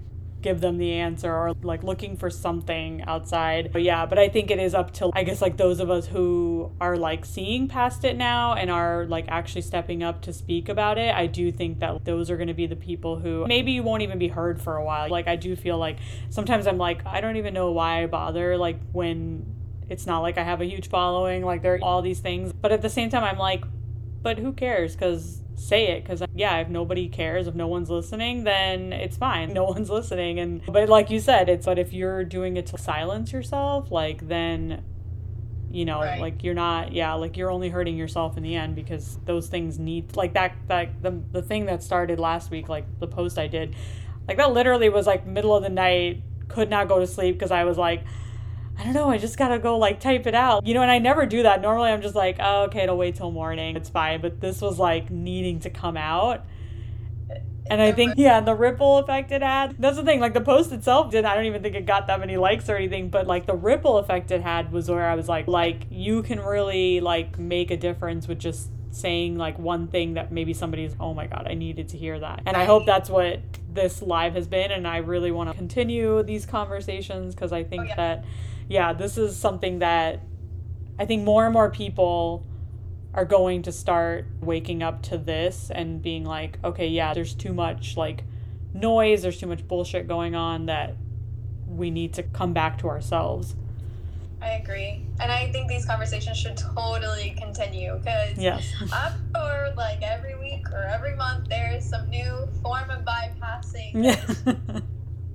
give them the answer or like looking for something outside. But yeah, but I think it is up to I guess like those of us who are like seeing past it now and are like actually stepping up to speak about it. I do think that those are going to be the people who maybe you won't even be heard for a while. Like I do feel like sometimes I'm like I don't even know why I bother like when it's not like I have a huge following, like there are all these things. But at the same time I'm like but who cares cuz say it because yeah if nobody cares if no one's listening then it's fine *laughs* no one's listening and but like you said it's but if you're doing it to silence yourself like then you know right. like you're not yeah like you're only hurting yourself in the end because those things need like that that the, the thing that started last week like the post i did like that literally was like middle of the night could not go to sleep because i was like I don't know, I just gotta go like type it out. You know, and I never do that. Normally I'm just like, oh, okay, it'll wait till morning. It's fine. But this was like needing to come out. And I think, yeah, the ripple effect it had. That's the thing. Like the post itself did. I don't even think it got that many likes or anything. But like the ripple effect it had was where I was like, like you can really like make a difference with just saying like one thing that maybe somebody's, oh my god, I needed to hear that. And I hope that's what this live has been. And I really want to continue these conversations because I think oh, yeah. that yeah, this is something that I think more and more people are going to start waking up to this and being like, okay, yeah, there's too much like noise, there's too much bullshit going on that we need to come back to ourselves. I agree. And I think these conversations should totally continue because yes. I'm sure like every week or every month there's some new form of bypassing. Yeah.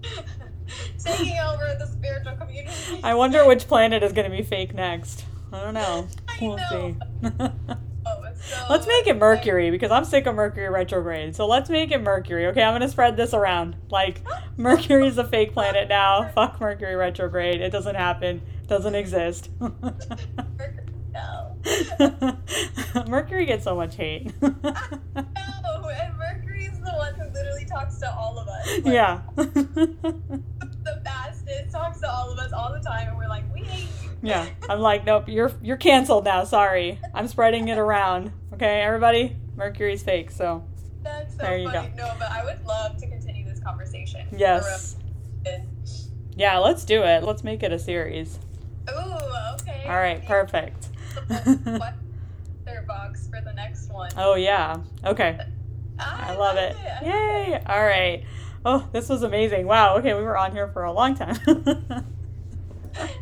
*laughs* *laughs* *laughs* taking over the spiritual community. I wonder which planet is going to be fake next. I don't know. We'll know. see. *laughs* oh, so let's make it Mercury because I'm sick of Mercury retrograde. So let's make it Mercury. Okay, I'm going to spread this around. Like, *laughs* Mercury is a fake planet now. Fuck Mercury retrograde. It doesn't happen, doesn't exist. no. Mercury gets so much hate. no, and Mercury is the one who literally talks to all of us. Like, yeah the fastest, talks to all of us all the time, and we're like, we hate *laughs* you. Yeah, I'm like, nope, you're you're canceled now. Sorry, I'm spreading it around. Okay, everybody, Mercury's fake. So that's so there you funny. go. No, but I would love to continue this conversation. Yes. Yeah, let's do it. Let's make it a series. Ooh, okay. All right, perfect. what *laughs* their box for the next one? Oh yeah. Okay. I, I love, it. it. Yay! All right. Oh, this was amazing. Wow. Okay, we were on here for a long time. *laughs* I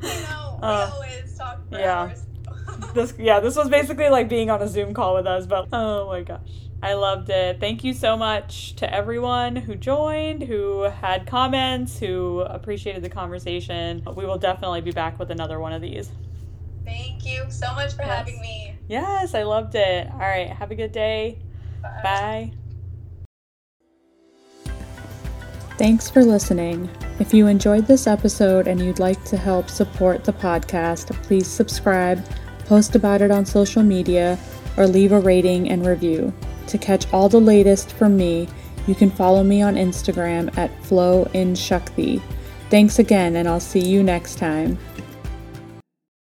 know. We uh, always talk for yeah. hours. *laughs* this yeah, this was basically like being on a Zoom call with us, but oh my gosh. I loved it. Thank you so much to everyone who joined, who had comments, who appreciated the conversation. We will definitely be back with another one of these. Thank you so much for yes. having me. Yes, I loved it. All right, have a good day. Bye. Bye. Thanks for listening. If you enjoyed this episode and you'd like to help support the podcast, please subscribe, post about it on social media, or leave a rating and review. To catch all the latest from me, you can follow me on Instagram at Flow in Shakti. Thanks again, and I'll see you next time.